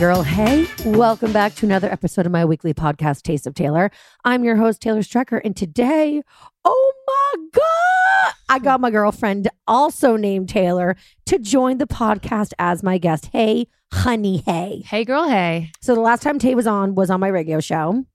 Girl. Hey, welcome back to another episode of my weekly podcast, Taste of Taylor. I'm your host, Taylor Strecker. And today, oh my God, I got my girlfriend, also named Taylor, to join the podcast as my guest. Hey, honey, hey. Hey, girl, hey. So the last time Tay was on was on my radio show.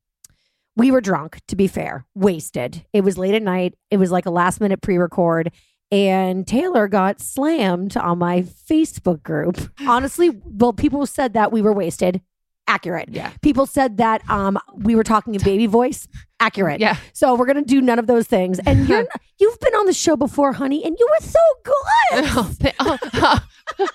We were drunk, to be fair, wasted. It was late at night. It was like a last minute pre record. And Taylor got slammed on my Facebook group. Honestly, well, people said that we were wasted. Accurate. Yeah. People said that um, we were talking in baby voice. Accurate. Yeah. So we're gonna do none of those things. And you're you've been on the show before, honey, and you were so good. Oh, oh,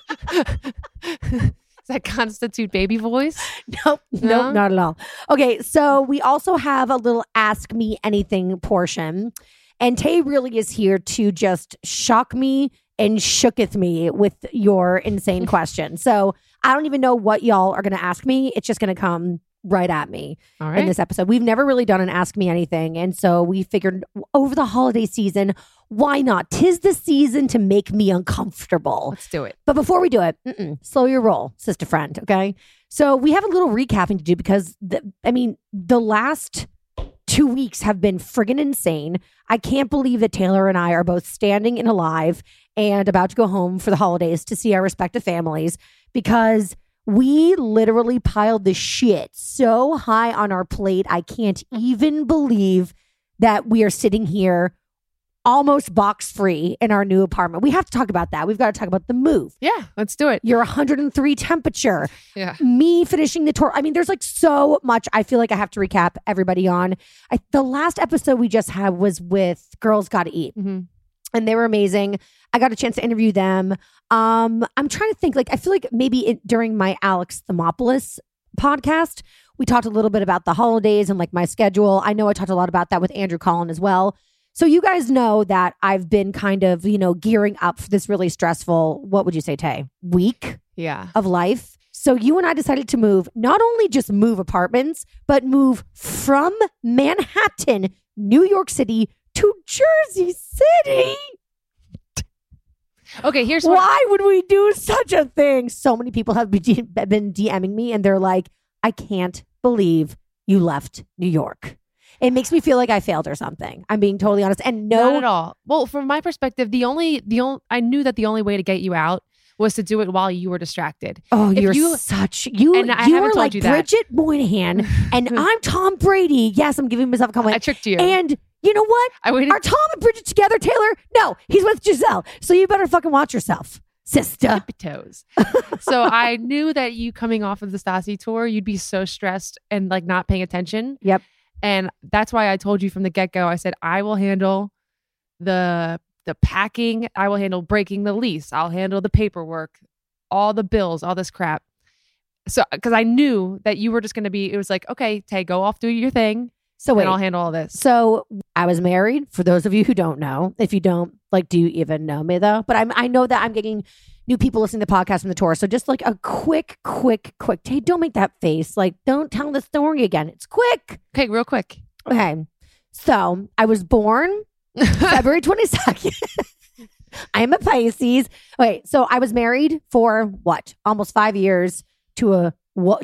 Does that constitute baby voice? Nope, No? nope, not at all. Okay, so we also have a little ask me anything portion. And Tay really is here to just shock me and shooketh me with your insane question. So I don't even know what y'all are going to ask me. It's just going to come right at me All in this episode. We've never really done an ask me anything. And so we figured over the holiday season, why not? Tis the season to make me uncomfortable. Let's do it. But before we do it, mm-mm, slow your roll, sister friend. Okay. So we have a little recapping to do because, the, I mean, the last two weeks have been friggin' insane. I can't believe that Taylor and I are both standing and alive and about to go home for the holidays to see our respective families because we literally piled the shit so high on our plate. I can't even believe that we are sitting here almost box free in our new apartment. We have to talk about that. We've got to talk about the move. Yeah, let's do it. Your 103 temperature, Yeah. me finishing the tour. I mean, there's like so much. I feel like I have to recap everybody on. I, the last episode we just had was with Girls Gotta Eat, Mhm. and they were amazing. I got a chance to interview them. Um, I'm trying to think. Like, I feel like maybe it, during my Alex Themopoulos podcast, we talked a little bit about the holidays and like my schedule. I know I talked a lot about that with Andrew Collin as well. So you guys know that I've been kind of, you know, gearing up for this really stressful, what would you say, Tay? Week Yeah. of life. So you and I decided to move, not only just move apartments, but move from Manhattan, New York City to Jersey City. Okay, here's what. Why would we do such a thing? So many people have been been DMing me and they're like, I can't believe you left New York. It makes me feel like I failed or something. I'm being totally honest. And no, Not at all. Well, from my perspective, the only the only I knew that the only way to get you out was to do it while you were distracted. Oh, If you're you- such you. And I you haven't are like you that. Bridget Moynahan, and I'm Tom Brady. Yes, I'm giving myself a compliment. I tricked you. And you know what? I waited. Are Tom and Bridget together, Taylor? No, he's with Gisele. So you better fucking watch yourself, sister. toes. so I knew that you coming off of the Stassi tour, you'd be so stressed and like not paying attention. Yep. And that's why I told you from the get go. I said I will handle the the packing. I will handle breaking the lease. I'll handle the paperwork, all the bills, all this crap. So because I knew that you were just going to be. It was like okay, Tay, go off, do your thing, So wait, and I'll handle all this. So I was married. For those of you who don't know, if you don't, like, do you even know me though? But I'm, I know that I'm getting new people listening to the podcast from the tour. So just like a quick, quick, quick. Hey, don't make that face. Like, don't tell the story again. It's quick. Okay, real quick. Okay. So I was born February 22nd. I am a Pisces. Okay, so I was married for what? Almost five years to a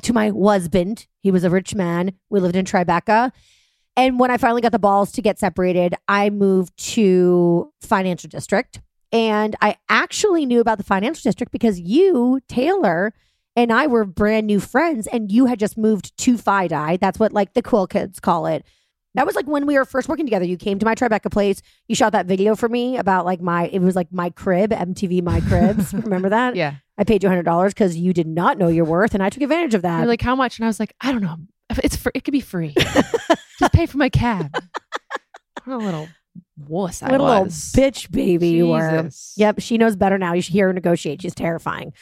to my husband. He was a rich man. We lived in Tribeca. And when I finally got the balls to get separated, I moved to financial district And I actually knew about the financial district because you, Taylor, and I were brand new friends, and you had just moved to FIDI. That's what like the cool kids call it. That was like when we were first working together. You came to my Tribeca place. You shot that video for me about like my, it was like my crib, MTV My Cribs. Remember that? Yeah. I paid you $100 because you did not know your worth, and I took advantage of that. You're like, how much? And I was like, I don't know. It's free. It could be free. Just pay for my cab. What a little wuss I what a little was. bitch baby you were. Yep, she knows better now. You should hear her negotiate. She's terrifying.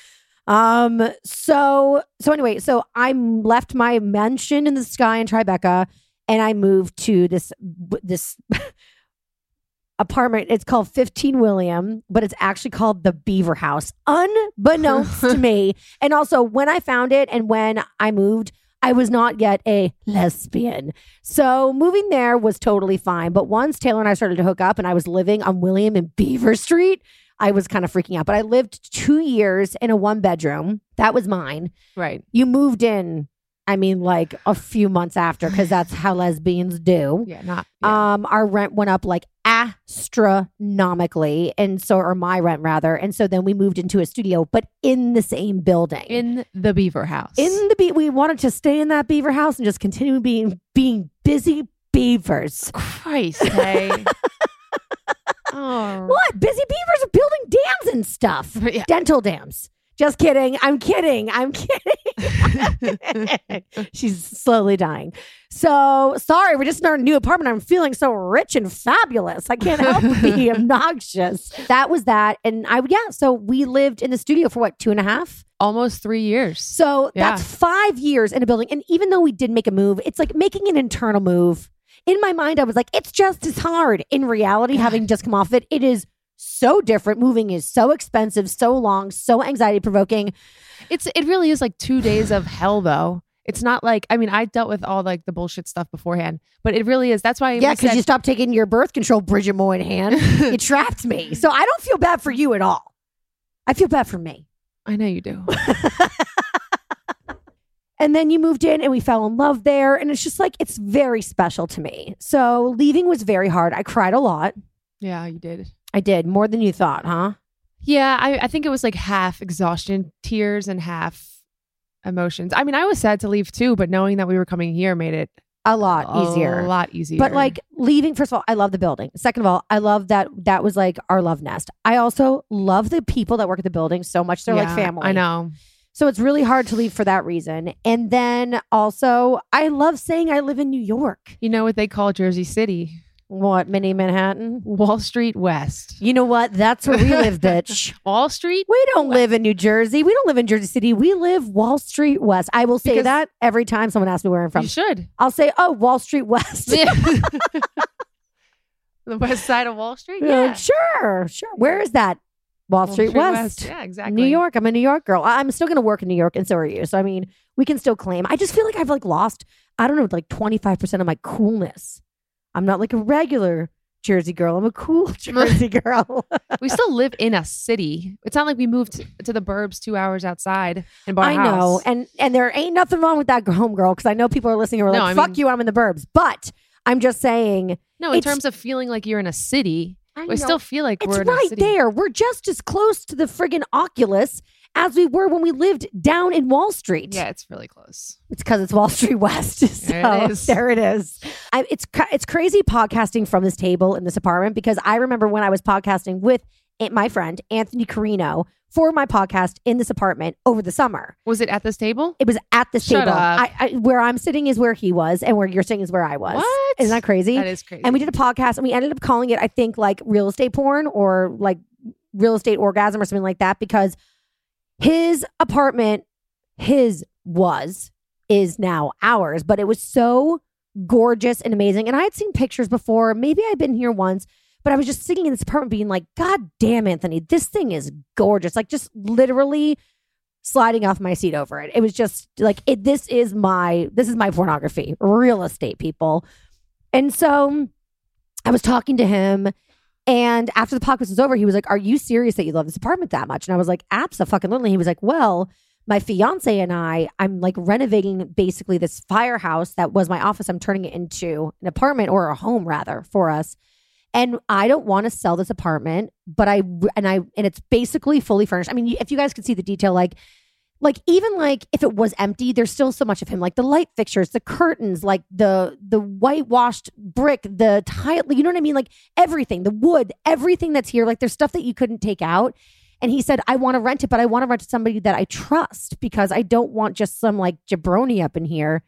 Um. So so anyway, so I left my mansion in the sky in Tribeca, and I moved to this this apartment. It's called 15 William, but it's actually called the Beaver House, unbeknownst to me. And also, when I found it and when I moved, I was not yet a lesbian. So moving there was totally fine. But once Taylor and I started to hook up and I was living on William and Beaver Street, I was kind of freaking out. But I lived two years in a one bedroom. That was mine. Right. You moved in, I mean, like a few months after, because that's how lesbians do. Yeah. Not. Yeah. Um, our rent went up like astronomically, and so or my rent rather, and so then we moved into a studio, but in the same building. in the Beaver House. in the be- we wanted to stay in that beaver house and just continue being being busy beavers. Christ, hey. oh. What busy beavers are building dams and stuff, Yeah. dental dams. Just kidding. I'm kidding. I'm kidding. She's slowly dying. So sorry, we're just in our new apartment. I'm feeling so rich and fabulous. I can't help but be obnoxious. That was that. And I, yeah, so we lived in the studio for what, two and a half? Almost three years. So Yeah. that's five years in a building. And even though we did make a move, it's like making an internal move. In my mind, I was like, it's just as hard. In reality, having just come off it, it is so different. Moving is so expensive, so long, so anxiety provoking. It's it really is like two days of hell though. It's not like I mean I dealt with all like the bullshit stuff beforehand, but it really is. That's why I Yeah, because you stopped taking your birth control, Bridget Moynahan. it trapped me. So I don't feel bad for you at all. I feel bad for me. I know you do. And then you moved in and we fell in love there. And it's just like, it's very special to me. So leaving was very hard. I cried a lot. yeah, you did. I did more than you thought, huh? Yeah, I, I think it was like half exhaustion, tears, and half emotions. I mean, I was sad to leave too, but knowing that we were coming here made it A lot a easier. A lot easier. But like leaving, first of all, I love the building. Second of all, I love that that was like our love nest. I also love the people that work at the building so much. They're like family. I know. So it's really hard to leave for that reason. And then also, I love saying I live in New York. You know what they call Jersey City? What, mini Manhattan? Wall Street West. You know what? That's where we live, bitch. Wall Street? We don't live in New Jersey. We don't live in Jersey City. We live Wall Street West. I will say Because- that every time someone asks me where I'm from. You should. I'll say, oh, Wall Street West. the west side of Wall Street? Yeah, Yeah. sure, sure. Where is that? Wall, Street, West. Yeah, exactly. New York. I'm a New York girl. I'm still going to work in New York, and so are you. So I mean, we can still claim. I just feel like I've like lost. I don't know, like 25 percent of my coolness. I'm not like a regular Jersey girl. I'm a cool Jersey girl. We still live in a city. It's not like we moved to, the burbs two hours outside and bought a I know, and and there ain't nothing wrong with that home girl because I know people are listening who are No, like, I "Fuck mean- you, I'm in the burbs." But I'm just saying, no, in terms of feeling like you're in a city, I still feel like It's we're in right a city. there. We're just as close to the friggin' Oculus as we were when we lived down in Wall Street. Yeah, it's really close. It's because it's Wall Street West. So There it is. there it is. I, it's it's crazy podcasting from this table in this apartment because I remember when I was podcasting with my friend Anthony Carrino for my podcast in this apartment over the summer. Was it at this table? It was at this Shut table. I, I, where I'm sitting is where he was, and where you're sitting is where I was. What? Isn't that crazy? That is crazy. and we did a podcast, and we ended up calling it, I think, like real estate porn or like real estate orgasm or something like that, because his apartment, his was, is now ours, but it was so gorgeous and amazing. And I had seen pictures before. Maybe I'd been here once, but I was just sitting in this apartment being like, God damn, Anthony, this thing is gorgeous. Like just literally sliding off my seat over it. It was just like it this is my this is my pornography, real estate people. And so I was talking to him and after the podcast was over, he was like, Are you serious that you love this apartment that much? And I was like, Absolutely. He was like, Well, my fiance and I, I'm like renovating basically this firehouse that was my office. I'm turning it into an apartment or a home rather for us. and I don't want to sell this apartment, but I and I and it's basically fully furnished. I mean, if you guys could see the detail, like like even like if it was empty, there's still so much of him, like the light fixtures, the curtains, like the the whitewashed brick, the tile. You know what I mean? Like everything, the wood, everything that's here. Like there's stuff that you couldn't take out. And he said, I want to rent it, but I want to rent to somebody that I trust because I don't want just some like jabroni up in here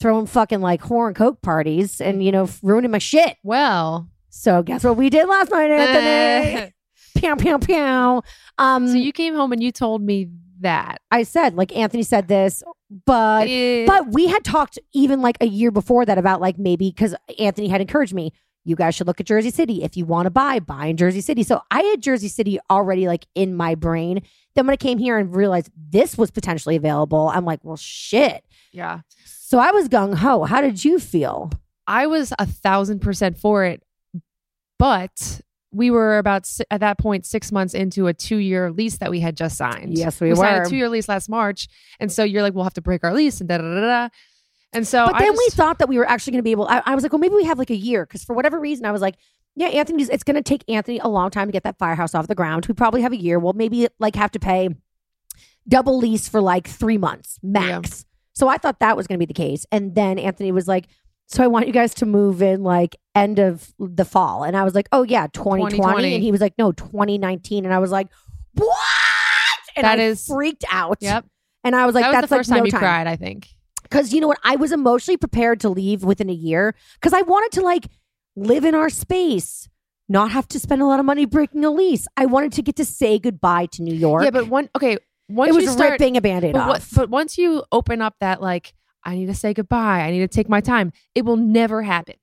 throwing fucking like whore and coke parties and you know ruining my shit. Well, So guess what we did last night, Anthony? Pew pew pew. Um, so you came home and you told me that. I said like Anthony said this, but Eh, but we had talked even like a year before that about like maybe because Anthony had encouraged me. You guys should look at Jersey City. If you want to buy, buy in Jersey City. So I had Jersey City already like in my brain. Then when I came here and realized this was potentially available, I'm like, well, shit. yeah. So I was gung ho. How did you feel? I was a thousand percent for it, but we were about at that point six months into a two year lease that we had just signed. Yes, we signed were. a two year lease last March, and so you're like, we'll have to break our lease and da da da da. And so, But I then we thought that we were actually going to be able. I, I was like, well, maybe we have like a year because for whatever reason, I was like, yeah, Anthony's. It's going to take Anthony a long time to get that firehouse off the ground. We probably have a year. We'll maybe like have to pay double lease for like three months max. So I thought that was going to be the case, and then Anthony was like, so I want you guys to move in like end of the fall, and I was like, oh yeah, 2020, 2020. and he was like, no, 2019, and I was like, what? And That I is- freaked out. Yep, And I was like, that was that's the first like time no you time. cried. I think. Because you know what? I was emotionally prepared to leave within a year because I wanted to like live in our space, not have to spend a lot of money breaking a lease. I wanted to get to say goodbye to New York. Yeah, but one okay. Once it was you start, ripping a band aid but, off. what- but once you open up that like, I need to say goodbye. I need to take my time. It will never happen.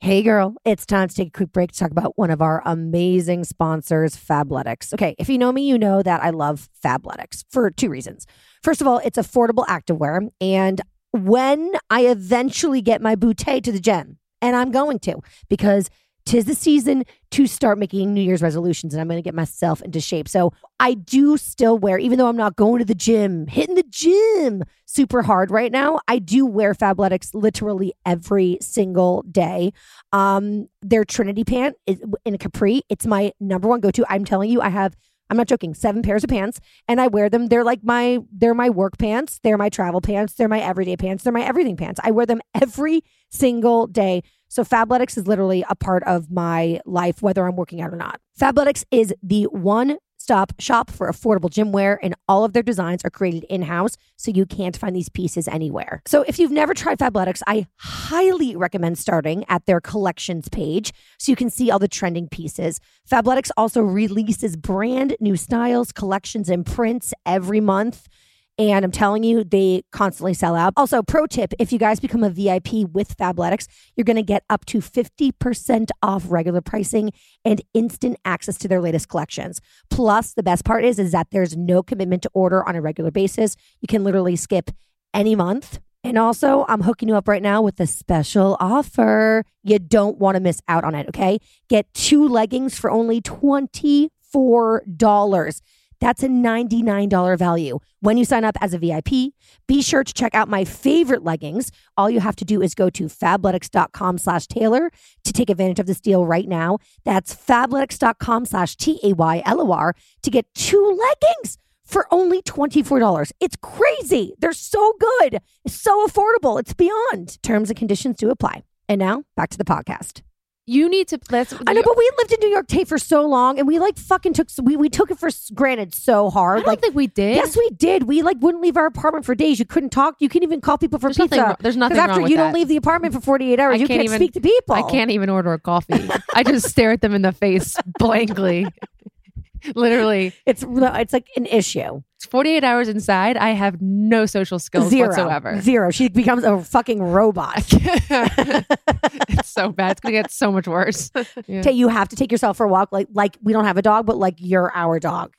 Hey, girl, it's time to take a quick break to talk about one of our amazing sponsors, Fabletics. Okay, if you know me, you know that I love Fabletics for two reasons. First of all, it's affordable activewear. And when I eventually get my bouquet to the gym, and I'm going to, because tis the season to start making New Year's resolutions, and I'm going to get myself into shape. So I do still wear, even though I'm not going to the gym, hitting the gym super hard right now, I do wear Fabletics literally every single day. Um, their Trinity pant is in a capri. It's my number one go to. I'm telling you, I have. I'm not joking. Seven pairs of pants, and I wear them. They're like my. They're my work pants. They're my travel pants. They're my everyday pants. They're my everything pants. I wear them every single day. So Fabletics is literally a part of my life, whether I'm working out or not. Fabletics is the one stop shop for affordable gym wear, and all of their designs are created in house, so you can't find these pieces anywhere. So if you've never tried Fabletics, I highly recommend starting at their collections page so you can see all the trending pieces. Fabletics also releases brand new styles, collections, and prints every month. And I'm telling you, they constantly sell out. Also, pro tip if you guys become a VIP with Fabletics, you're going to get up to 50% off regular pricing and instant access to their latest collections. Plus, the best part is, is that there's no commitment to order on a regular basis. You can literally skip any month. And also, I'm hooking you up right now with a special offer. You don't want to miss out on it, okay? Get two leggings for only $24. That's a $99 value. When you sign up as a VIP, be sure to check out my favorite leggings. All you have to do is go to fabletics.com slash Taylor to take advantage of this deal right now. That's fabletics.com slash T-A-Y-L-O-R to get two leggings for only $24. It's crazy. They're so good. It's so affordable. It's beyond. Terms and conditions do apply. And now back to the podcast. You need to. Let's. I know, but we lived in New York Tate for so long, and we like fucking took we we took it for granted so hard. I don't Like, think we did. yes, we did. We like wouldn't leave our apartment for days. You couldn't talk. You couldn't even call people for There's nothing. pizza. wrong- There's nothing after you that. don't leave the apartment for 48 hours, I you can't can't even- speak to people. I can't even order a coffee. I just stare at them in the face blankly. Literally, It's it's like an issue. it's 48 hours inside. I have no social skills Zero. whatsoever. Zero. She becomes a fucking robot. it's so bad. It's gonna get so much worse. Yeah. Tay, you have to take yourself for a walk. Like like we don't have a dog, but like you're our dog.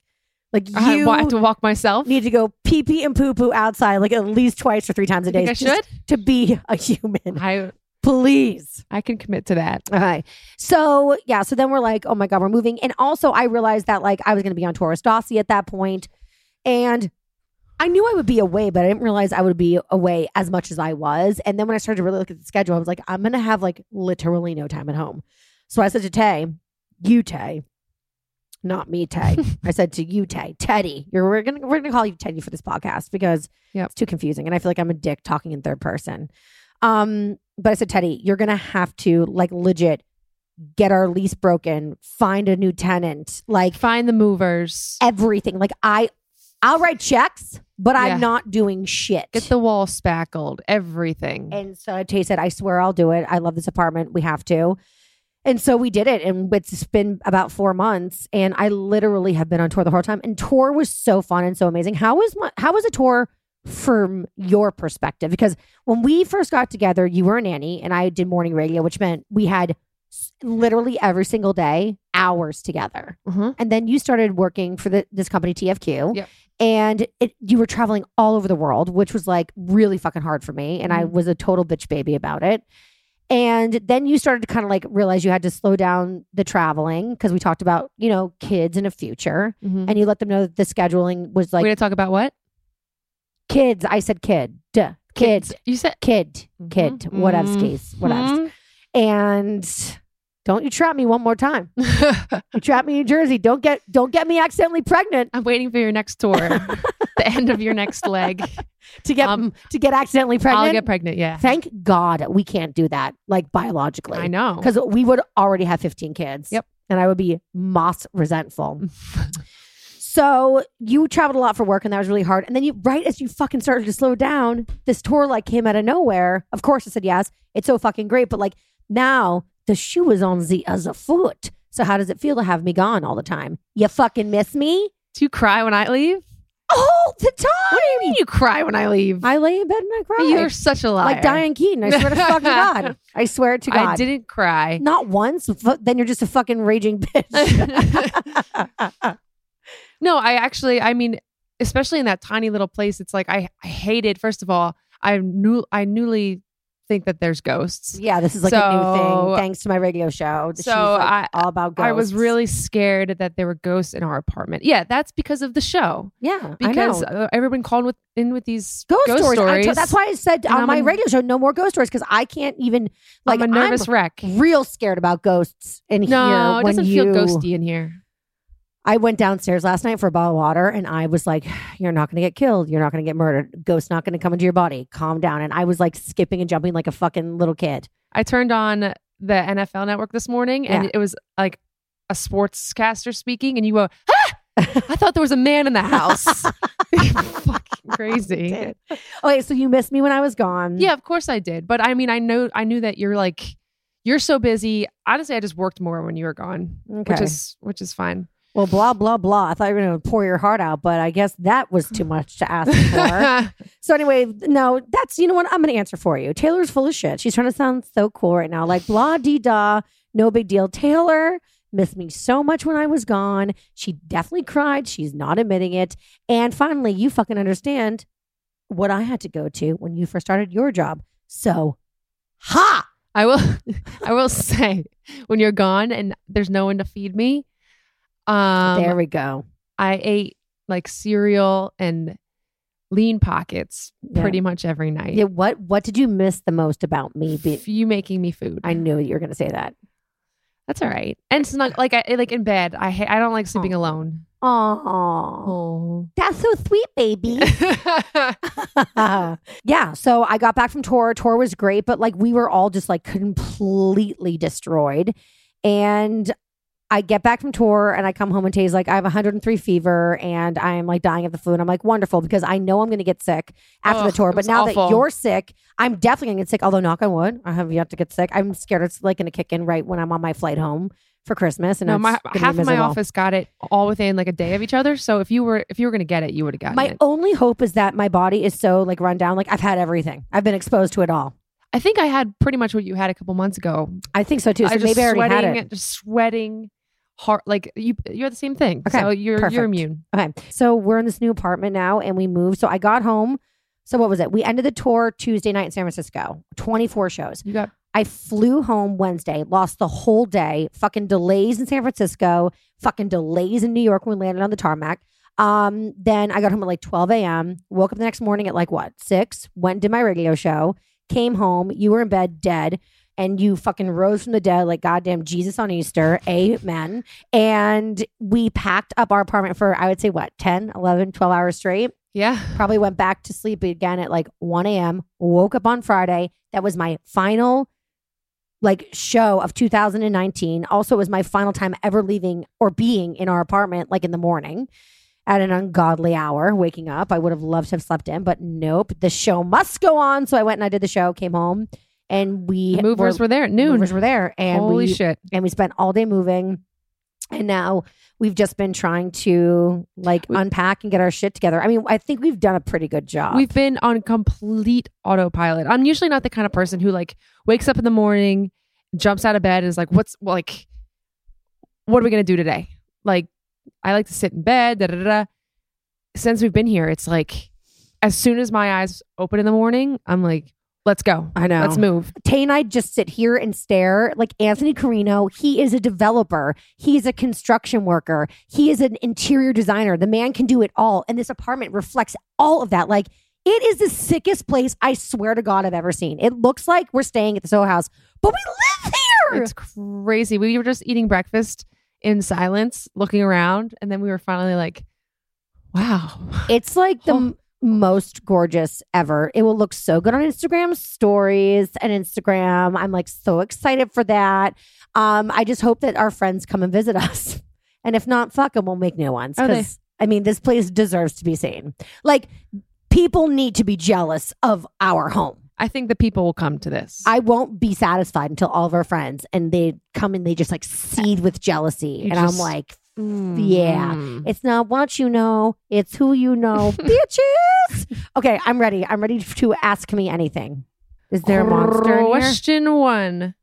Like I you wa- have to walk myself. need to go pee pee and poo poo outside like at least twice or three times a day. I just to be a human. I Please. I can commit to that. Okay. So yeah, so then we're like, oh my God, we're moving. And also I realized that like I was gonna be on Taurus Dossi at that. And I knew I would be away, but I didn't realize I would be away as much as I was. And then when I started to really look at the schedule, I was like, I'm gonna have like literally no time at home. So I said to Tay, you Tay, not me Tay. I said to you Tay, Teddy. You're we're gonna we're gonna call you Teddy for this podcast because Yep. it's too confusing and I feel like I'm a dick talking in third person. Um, but I said, Teddy, you're gonna have to like legit get our lease broken, find a new tenant, like Find the movers. everything. Like I I'll write checks, but Yeah. I'm not doing shit. Get the wall spackled. Everything. And so Tay said, I swear I'll do it. I love this apartment. We have to. And so we did it. And it's been about four months. And I literally have been on tour the whole time. And tour was so fun and so amazing. How was my how was a tour from your perspective? Because when we first got together, you were a nanny and I did morning radio, which meant we had literally every single day hours together. Mhm. And then you started working for the, this company, TFQ. Yep. And it, you were traveling all over the world, which was like really fucking hard for me. And I Mhm. was a total bitch baby about it. And then you started to kind of like realize you had to slow down the traveling because we talked about, you know, kids in a future. Mhm. And you let them know that the scheduling was like We're gonna talk about what? Kids. I said kid, duh, kid, You said kid, kid, Mhm. whatever's case, whatever. And don't you trap me one more time. You trap me in Jersey. Don't get don't get me accidentally pregnant I'm waiting for your next tour. the end of your next leg. to get Um, to get accidentally pregnant. I'll get pregnant. Yeah. Thank God we can't do that like biologically. I know. because we would already have 15 kids. Yep. And I would be moss resentful. so you traveled a lot for work and that was really hard. And then you, right as you fucking started to slow down, this tour like came out of nowhere. Of course I said yes. It's so fucking great. But like now the shoe is on the other foot. So how does it feel to have me gone all the time? You fucking miss me Do you cry when I leave? all the time. What do you mean you cry when I leave? I lay in bed and I cry. You're such a liar. like Diane Keaton. I swear to fucking God. I swear to God. I didn't cry. Not once. Then you're just a fucking raging bitch. No, I actually, I mean, especially in that tiny little place, it's like I, I hated. First of all, I knew I newly think that there's ghosts. yeah, this is like a new thing. Thanks to my radio show. So like I- all about ghosts. I was really scared that there were ghosts in our apartment. Yeah, that's because of the show. yeah Because uh, everyone called with in with these Ghost, stories. Stories. to- that's why I said And on I'm my radio show, no more ghost stories because I can't even like I'm a nervous wreck. real scared about ghosts in No, here. it when doesn't you, feel ghosty in here. I went downstairs last night for a bottle of water and I was like, You're not going to get killed. You're not going to get murdered. Ghost's not going to come into your body. Calm down. And I was like skipping and jumping like a fucking little kid. I turned on the NFL network this morning and Yeah. it was like a sportscaster speaking, and you go, ah! I thought there was a man in the house. Fucking crazy. Okay, so you missed me when I was gone. Yeah, of course I did. But I mean, I know, I knew that you're like, you're so busy. Honestly, I just worked more when you were gone, Okay. which is which is fine. Well, blah, blah, blah. I thought you were going to pour your heart out, but I guess that was too much to ask for. so, anyway, no, that's, you know what? I'm going to answer for you. Taylor's full of shit. She's trying to sound so cool right now. Like, blah, dee, da, no big deal. Taylor missed me so much when I was gone. She definitely cried. She's not admitting it. And finally, you fucking understand what I had to go to when you first started your job. So, ha! I will I will say when you're gone and there's no one to feed me, um there we go. I ate like cereal and lean pockets Yeah. pretty much every night. Yeah, what what did you miss the most about me? Be- you making me food. I knew you were going to say that. That's all right. And it's not like I like in bed. I ha- I don't like sleeping Aw. alone. Oh. that's so sweet, baby. yeah. So I got back from tour. Tour was great, but like we were all just like completely destroyed. And I get back from tour and I come home and Tay's like, I have 103 fever and I'm like dying of the flu. And I'm like, wonderful, because I know I'm going to get sick after the tour. But now awful. that you're sick, I'm definitely going to get sick. Although, knock on wood, I have yet to get sick. I'm scared it's like going to kick in right when I'm on my flight home for Christmas. And no, my half of my office got it all within like a day of each other. So if you were if you were gonna get it, you would have gotten My it. My only hope is that my body is so like run down. Like I've had everything. I've been exposed to it all. I think I had pretty much what you had a couple months ago. I think so too. So I just maybe I already sweating, had it. just sweating, heart like you. You're the same thing. Okay, so you're perfect. you're immune. Okay. So we're in this new apartment now and we moved. So I got home. So what was it? We ended the tour Tuesday night in San Francisco. 24 shows. You got I flew home Wednesday, lost the whole day, fucking delays in San Francisco, fucking delays in New York when we landed on the tarmac. Um, then I got home at like 12 a.m., woke up the next morning at like what, six, went and did my radio show, came home, you were in bed dead. And you fucking rose from the dead like goddamn Jesus on Easter. Amen. And we packed up our apartment for, I would say, what, 10, 11, 12 hours straight. Yeah. Probably went back to sleep again at like 1 a.m. Woke up on Friday. That was my final like show of 2019. Also, it was my final time ever leaving or being in our apartment, like in the morning at an ungodly hour, waking up. I would have loved to have slept in, but nope. The show must go on. So I went and I did the show, came home, and we The movers were there at noon. movers were there, and Holy we shit. and we spent all day moving. And now we've just been trying to like We- unpack and get our shit together. I mean, I think we've done a pretty good job. We've been on complete autopilot. I'm usually not the kind of person who like wakes up in the morning, jumps out of bed, and is like, "What's like, what are we gonna do today?" Like, I like to sit in bed. Da da. da. Since we've been here, it's like as soon as my eyes open in the morning, I'm like, "Let's go. I know. Let's move." Tay and I just sit here and stare. Like Anthony Carrino, he is a developer. He is a construction worker. He is an interior designer. The man can do it all. And this apartment reflects all of that. Like it is the sickest place I swear to God I've ever seen. It looks like we're staying at the Soho House, but we live here. It's crazy. We were just eating breakfast in silence, looking around, and then we were finally like, "Wow." It's like the Oh. m- most gorgeous ever. It will look so good on Instagram stories and Instagram. I'm like so excited for that. Um, I just hope that our friends come and visit us. And if not, fuck them, we'll make new ones. Are they- 'Cause, I mean, this place deserves to be seen. Like, people need to be jealous of our home. I think the people will come to this. I won't be satisfied until all of our friends and they come and they just like seethe with jealousy. You and I'm just- like, yeah. Mm. it's not what you know, it's who you know, bitches. Okay, I'm ready. I'm ready to ask me anything. Is there a monster? Question one.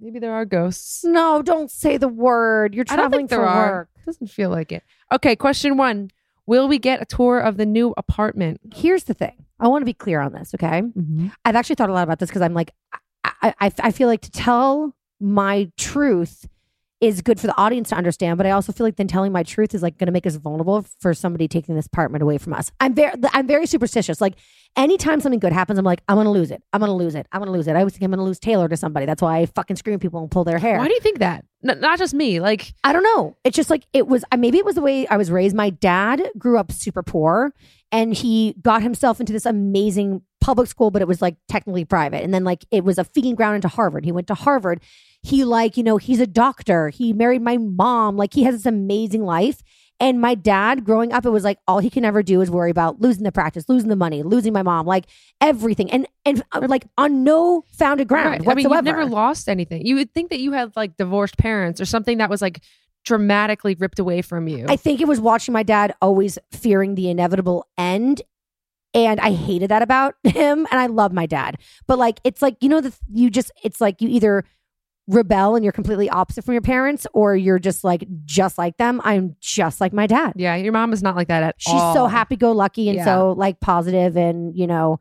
Maybe there are ghosts. No, don't say the word. You're traveling for are. work. Doesn't feel like it. Okay, question one. Will we get a tour of the new apartment? Here's the thing. I want to be clear on this, okay? I've actually thought a lot about this because I'm like, I, I, I feel like to tell my truth is good for the audience to understand, but I also feel like then telling my truth is like going to make us vulnerable for somebody taking this apartment away from us. I'm very, I'm very superstitious. Like anytime something good happens, I'm like, I'm going to lose it. I'm going to lose it. I'm going to lose it. I always think I'm going to lose Taylor to somebody. That's why I fucking scream at people and pull their hair. Why do you think that? N- not just me. Like, I don't know. It's just like it was. Maybe it was the way I was raised. My dad grew up super poor, and he got himself into this amazing public school, but it was like technically private. And then like it was a feeding ground into Harvard. He went to Harvard. He like you know he's a doctor. He married my mom. Like he has this amazing life. And my dad, growing up, it was like all he can ever do is worry about losing the practice, losing the money, losing my mom, like everything, and and uh, like on no founded ground right. I whatsoever. mean, you've never lost anything. You would think that you had like divorced parents or something that was like dramatically ripped away from you. I think it was watching my dad always fearing the inevitable end. And I hated that about him. And I love my dad. But like, it's like, you know, the, you just, it's like you either rebel and you're completely opposite from your parents or you're just like, just like them. I'm just like my dad. yeah, your mom is not like that at She's all. so happy go lucky and Yeah. so like positive and, you know,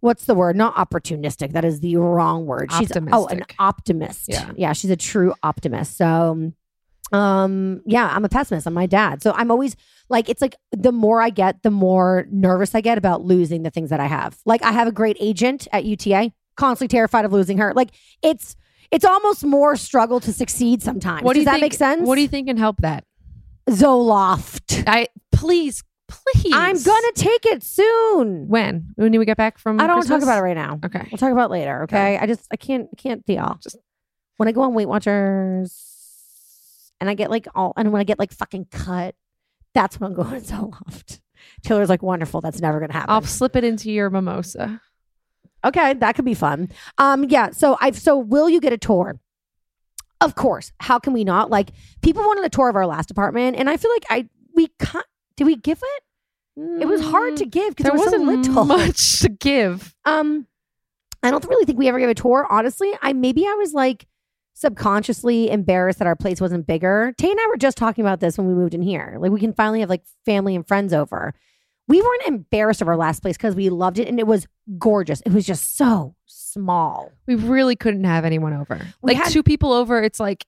what's the word? Not opportunistic. That is the wrong word. She's oh, an optimist. Yeah. Yeah, she's a true optimist. So um, um yeah, I'm a pessimist. I'm my dad. So I'm always like it's like the more I get, the more nervous I get about losing the things that I have. Like I have a great agent at UTA, constantly terrified of losing her. Like it's it's almost more struggle to succeed sometimes. What do Does you that think, make sense? What do you think can help that? Zoloft. I please, please. I'm gonna take it soon. When? When do we get back from? I don't want to talk about it right now. Okay. We'll talk about it later. Okay. I just I can't I can't deal. Just when I go on Weight Watchers and I get like all and when I get like fucking cut, that's when I'm going to Zoloft. Taylor's like wonderful. That's never gonna happen. I'll slip it into your mimosa. okay, that could be fun. Um, yeah. So I've so will you get a tour? Of course. How can we not? Like people wanted a tour of our last apartment, and I feel like I we can't. Did we give it? It was hard to give because There was wasn't little. much to give. Um, I don't really think we ever gave a tour. Honestly, I maybe I was like subconsciously embarrassed that our place wasn't bigger. Tay and I were just talking about this when we moved in here. Like we can finally have like family and friends over. We weren't embarrassed of our last place because we loved it and it was gorgeous. It was just so small. We really couldn't have anyone over. We like had- two people over. It's like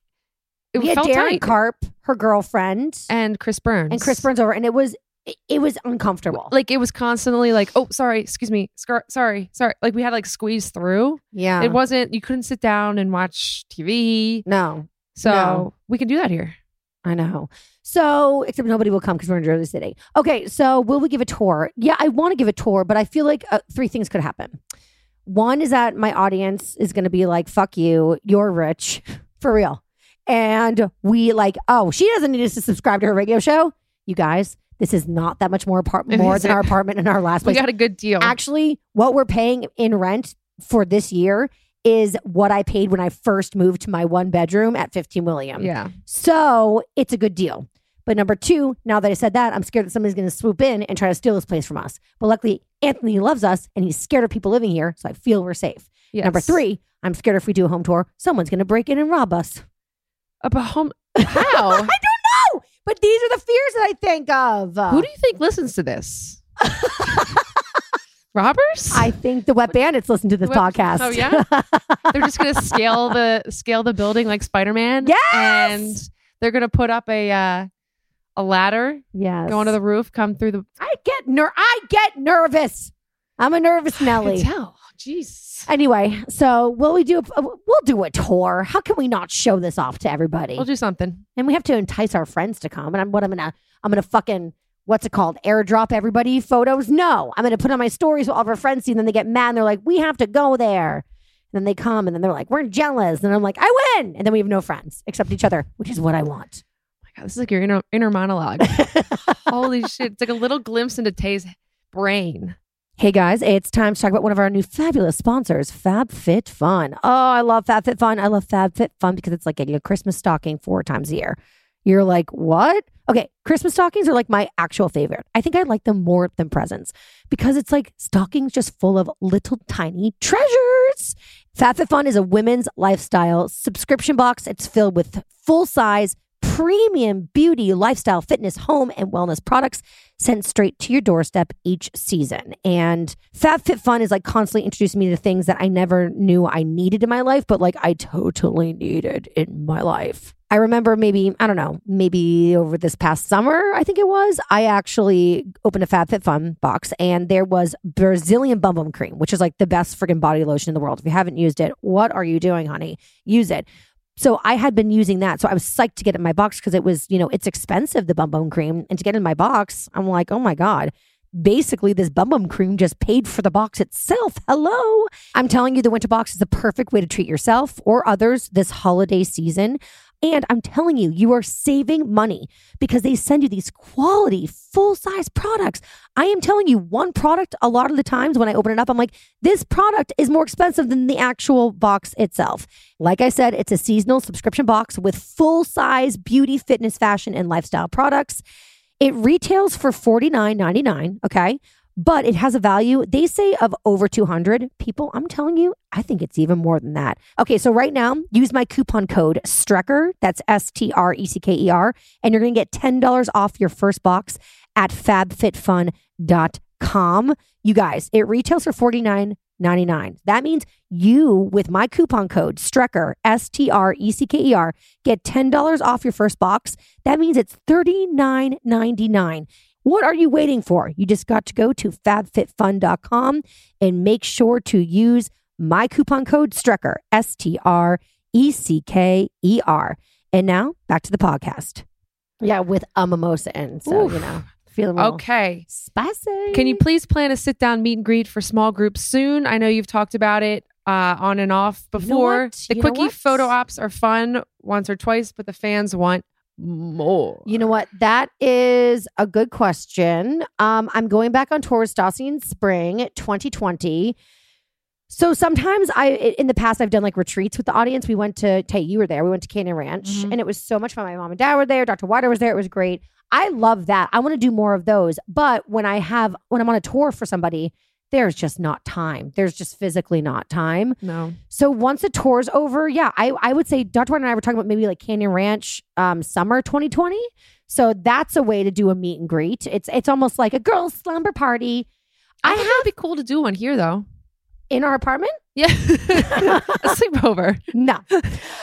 it we had Darren tight. Carp, her girlfriend, and Chris Burns and Chris Burns over, and it was it, it was uncomfortable. Like it was constantly like, oh, sorry, excuse me, scar- sorry, sorry. Like we had to like squeeze through. yeah. It wasn't. You couldn't sit down and watch TV. no, So No. we can do that here. I know. So, except nobody will come because we're in Jersey City. Okay, so will we give a tour? Yeah, I want to give a tour, but I feel like uh, three things could happen. One is that my audience is going to be like, fuck you, you're rich, for real. And we like, oh, she doesn't need us to subscribe to her radio show. You guys, this is not that much more apart- more than our apartment in our last place. We got a good deal. Actually, what we're paying in rent for this year is what I paid when I first moved to my one bedroom at 15 William. yeah. So it's a good deal. But number two, now that I said that, I'm scared that somebody's going to swoop in and try to steal this place from us. But luckily, Anthony loves us and he's scared of people living here. So I feel we're safe. Yes. Number three, I'm scared if we do a home tour, someone's going to break in and rob us. About home. I How? don't know. But these are the fears that I think of. Who do you think listens to this? Robbers? I think the Wet Bandits listen to this podcast. Oh, yeah? they're just gonna scale the scale the building like Spider-Man. Yes! And they're gonna put up a uh, a ladder, yes. go onto the roof, come through the I get ner- I get nervous. I'm a nervous I Nelly. can tell. Jeez. Anyway, so will we do? A, we'll do a tour. How can we not show this off to everybody? We'll do something. and we have to entice our friends to come. And I'm what I'm gonna I'm gonna fucking what's it called? Airdrop everybody photos? No, I'm gonna put on my stories. So all of our friends see, and then they get mad. and They're like, we have to go there. And then they come, and then they're like, we're jealous. And I'm like, I win. And then we have no friends except each other, which is what I want. Oh my God, this is like your inner inner monologue. Holy shit! It's like a little glimpse into Tay's brain. Hey guys, it's time to talk about one of our new fabulous sponsors, FabFitFun. Oh, I love FabFitFun. I love FabFitFun because it's like getting a Christmas stocking four times a year. You're like, what? Okay, Christmas stockings are like my actual favorite. I think I like them more than presents because it's like stockings just full of little tiny treasures. FabFitFun is a women's lifestyle subscription box. It's filled with full size, premium beauty, lifestyle, fitness, home, and wellness products sent straight to your doorstep each season. And FabFitFun is like constantly introducing me to things that I never knew I needed in my life, but like I totally needed in my life. I remember maybe, I don't know, maybe over this past summer, I think it was, I actually opened a FabFitFun box and there was Brazilian Bum Bum Cream, which is like the best friggin' body lotion in the world. If you haven't used it, what are you doing, honey? Use it. So I had been using that. So I was psyched to get in my box because it was, you know, it's expensive, the Bum Bum Cream. And to get in my box, I'm like, oh my God. Basically, this Bum Bum Cream just paid for the box itself. Hello. I'm telling you, the winter box is the perfect way to treat yourself or others this holiday season. And I'm telling you, you are saving money because they send you these quality, full size products. I am telling you, one product, a lot of the times when I open it up, I'm like, this product is more expensive than the actual box itself. Like I said, it's a seasonal subscription box with full size beauty, fitness, fashion, and lifestyle products. It retails for $49.99, okay? But it has a value, they say, of over 200 people. I'm telling you, I think it's even more than that. Okay, so right now, use my coupon code STRECKER, that's S T R E C K E R, and you're going to get $10 off your first box at fabfitfun.com. You guys, it retails for $49.99. That means you, with my coupon code STRECKER, S T R E C K E R, get $10 off your first box. That means it's $39.99. What are you waiting for? You just got to go to fabfitfun.com and make sure to use my coupon code STRECKER, S T R E C K E R. And now back to the podcast. Yeah, with a mimosa in. So, Oof. you know, feeling a little Okay. spicy. Can you please plan a sit down meet and greet for small groups soon? I know you've talked about it uh, on and off know before. what? the You quickie photo ops are fun once or twice, but the fans want more. You know what? That is a good question. Um, I'm going back on tour with Stassi in spring 2020. So sometimes I, in the past, I've done like retreats with the audience. We went to, Tay, you were there. We went to Canyon Ranch Mhm. and it was so much fun. My mom and dad were there. Dr. Wider was there. It was great. I love that. I want to do more of those. But when I have, when I'm on a tour for somebody, there's just not time. There's just physically not time. No. So once the tour's over, yeah, I, I would say Dr. White and I were talking about maybe like Canyon Ranch um, summer 2020. So that's a way to do a meet and greet. It's it's almost like a girls' slumber party. I I think have it'd be cool to do one here though. In our apartment. Yeah. a sleepover. No. no,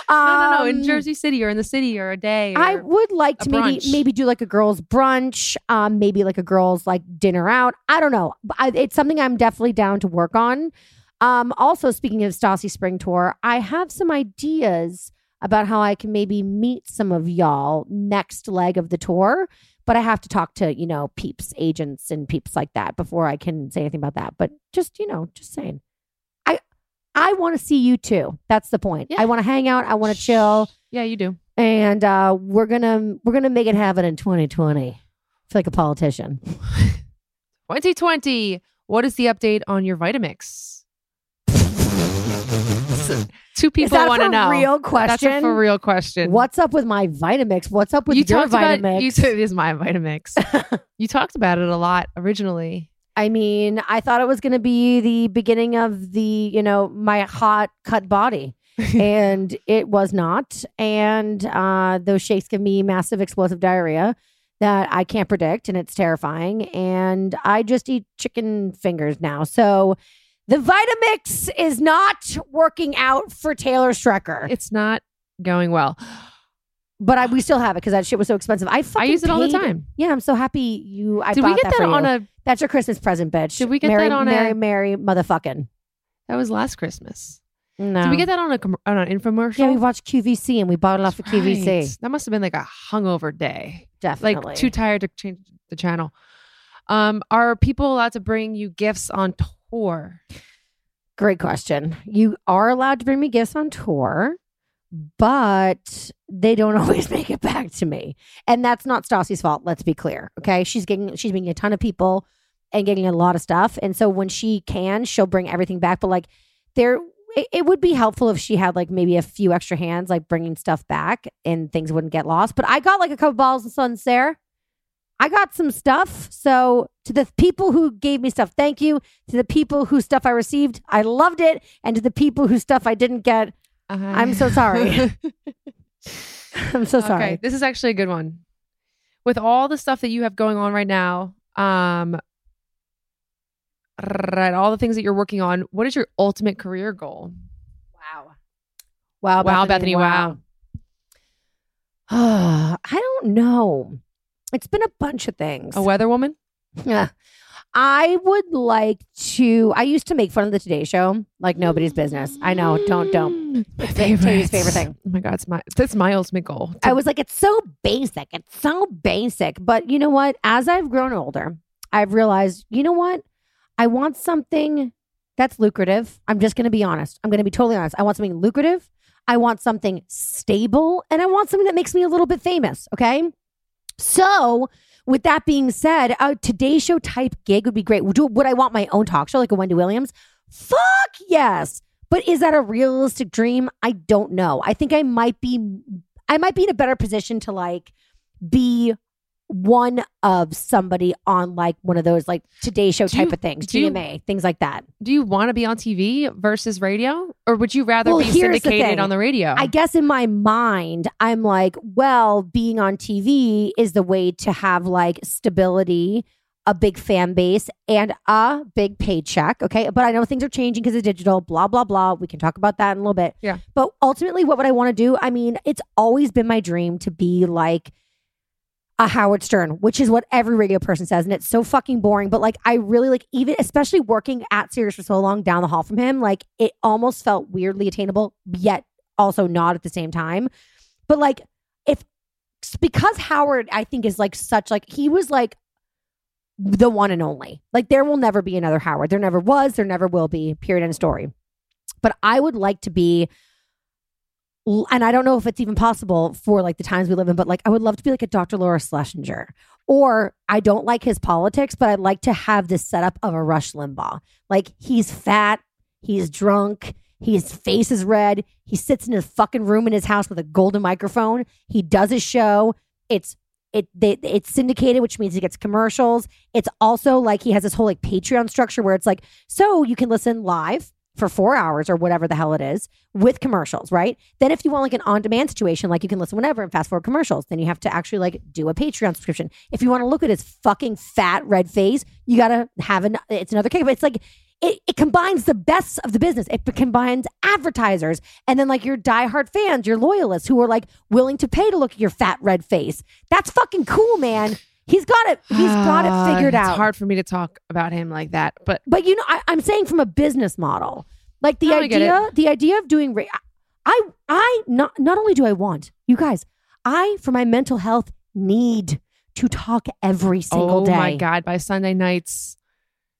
no, no. In Um, Jersey City or in the city or a day. I would like to maybe brunch. maybe do like a girls' brunch, um, maybe like a girls' like dinner out. I don't know. I, it's something I'm definitely down to work on. Um, also, speaking of Stassi Spring Tour, I have some ideas about how I can maybe meet some of y'all next leg of the tour. But I have to talk to you know peeps, agents, and peeps like that before I can say anything about that. But just you know, just saying, I want to see you too. That's the point. Yeah. I want to hang out. I want to chill Yeah, you do. and uh, we're gonna we're gonna make it happen in 2020. I feel like a politician. 2020. What is the update on your Vitamix? Two people want to a know. real That's question? a for real question. What's up with my Vitamix? What's up with you your talked about? Vitamix? You it is my Vitamix. you talked about it a lot originally. I mean, I thought it was gonna be the beginning of the you know my hot cut body. and it was not. And uh, those shakes give me massive explosive diarrhea that I can't predict, and it's terrifying. And I just eat chicken fingers now. So the Vitamix is not working out for Taylor Strecker, It's not going well. but I, we still have it because that shit was so expensive. I I use it all the paid- time. Yeah, I'm so happy you. I Did we bought get that, for on you. a? That's your Christmas present, bitch. Did we get Merry, that on a- Merry, Merry motherfucking? That was last Christmas. No. Did we get that on a on an infomercial? Yeah, we watched QVC and we bought it off of QVC. Right. That must have been like a hungover day. Definitely. Like too tired to change the channel. Um, are people allowed to bring you gifts on tour? Great question. You are allowed to bring me gifts on tour, but they don't always make it back to me. And that's not Stassi's fault, let's be clear. Okay. She's getting she's meeting a ton of people and getting a lot of stuff. And so when she can, she'll bring everything back. But like there it, would be helpful if she had like maybe a few extra hands, like bringing stuff back and things wouldn't get lost. But I got like a couple bottles of Sancerre. I got some stuff. So to the people who gave me stuff, thank you. To the people whose stuff I received, I loved it. And to the people whose stuff I didn't get, I'm so sorry. I'm so sorry. Okay, this is actually a good one. With all the stuff that you have going on right now, um, right, all the things that you're working on, what is your ultimate career goal? Wow. Wow, Wow, Bethany, wow. I don't know. It's been a bunch of things. A weather woman? Yeah. I would like to. I used to make fun of the Today Show like nobody's business. I know. Don't, don't. My favorite. Favorite thing. Oh my god, it's my that's ultimate goal. I was like, it's so basic. It's so basic. But you know what? As I've grown older, I've realized, you know what? I want something that's lucrative. I'm just going to be honest. I'm going to be totally honest. I want something lucrative. I want something stable. And I want something that makes me a little bit famous. Okay. So, with that being said, a Today Show type gig would be great. Would, would I want my own talk show like a Wendy Williams? Fuck yes. But is that a realistic dream? I don't know. I think I might be I might be in a better position to like be one of somebody on like one of those like Today Show Do type you- of things, do you- GMA, things like that. Do you want to be on TV versus radio, or would you rather Well, be here's the syndicated on the radio? I guess in my mind, I'm like, well, being on TV is the way to have like stability, a big fan base, and a big paycheck. Okay. But I know things are changing because of digital, blah, blah, blah. We can talk about that in a little bit. Yeah. But ultimately, what would I want to do? I mean, it's always been my dream to be like, a Howard Stern, which is what every radio person says. And it's so fucking boring. But like, I really like, even especially working at Sirius for so long down the hall from him, like, it almost felt weirdly attainable, yet also not at the same time. But like, if because Howard, I think, is like such, like, he was like the one and only. Like, there will never be another Howard. There never was, there never will be, period, end story. But I would like to be and I don't know if it's even possible for like the times we live in, but like I would love to be like a Dr. Laura Schlesinger. Or I don't like his politics, but I'd like to have this setup of a Rush Limbaugh. Like he's fat, he's drunk, his face is red, he sits in his fucking room in his house with a golden microphone. He does a show. It's it they, it's syndicated, which means he gets commercials. It's also like he has this whole like Patreon structure where it's like, so you can listen live for four hours or whatever the hell it is with commercials, right? Then if you want like an on-demand situation, like you can listen whenever and fast forward commercials, then you have to actually like do a Patreon subscription. If you want to look at his fucking fat red face, you gotta have an it's another cake. But it's like it, it combines the best of the business. It combines advertisers and then like your diehard fans, your loyalists who are like willing to pay to look at your fat red face. That's fucking cool, man. He's got it. He's got it figured Uh, out. It's hard for me to talk about him like that, but But you know, I, I'm saying from a business model, like the No, idea, the idea of doing, ra- I, I not not only do I want you guys, I for my mental health need to talk every single oh day. Oh my god, by Sunday nights,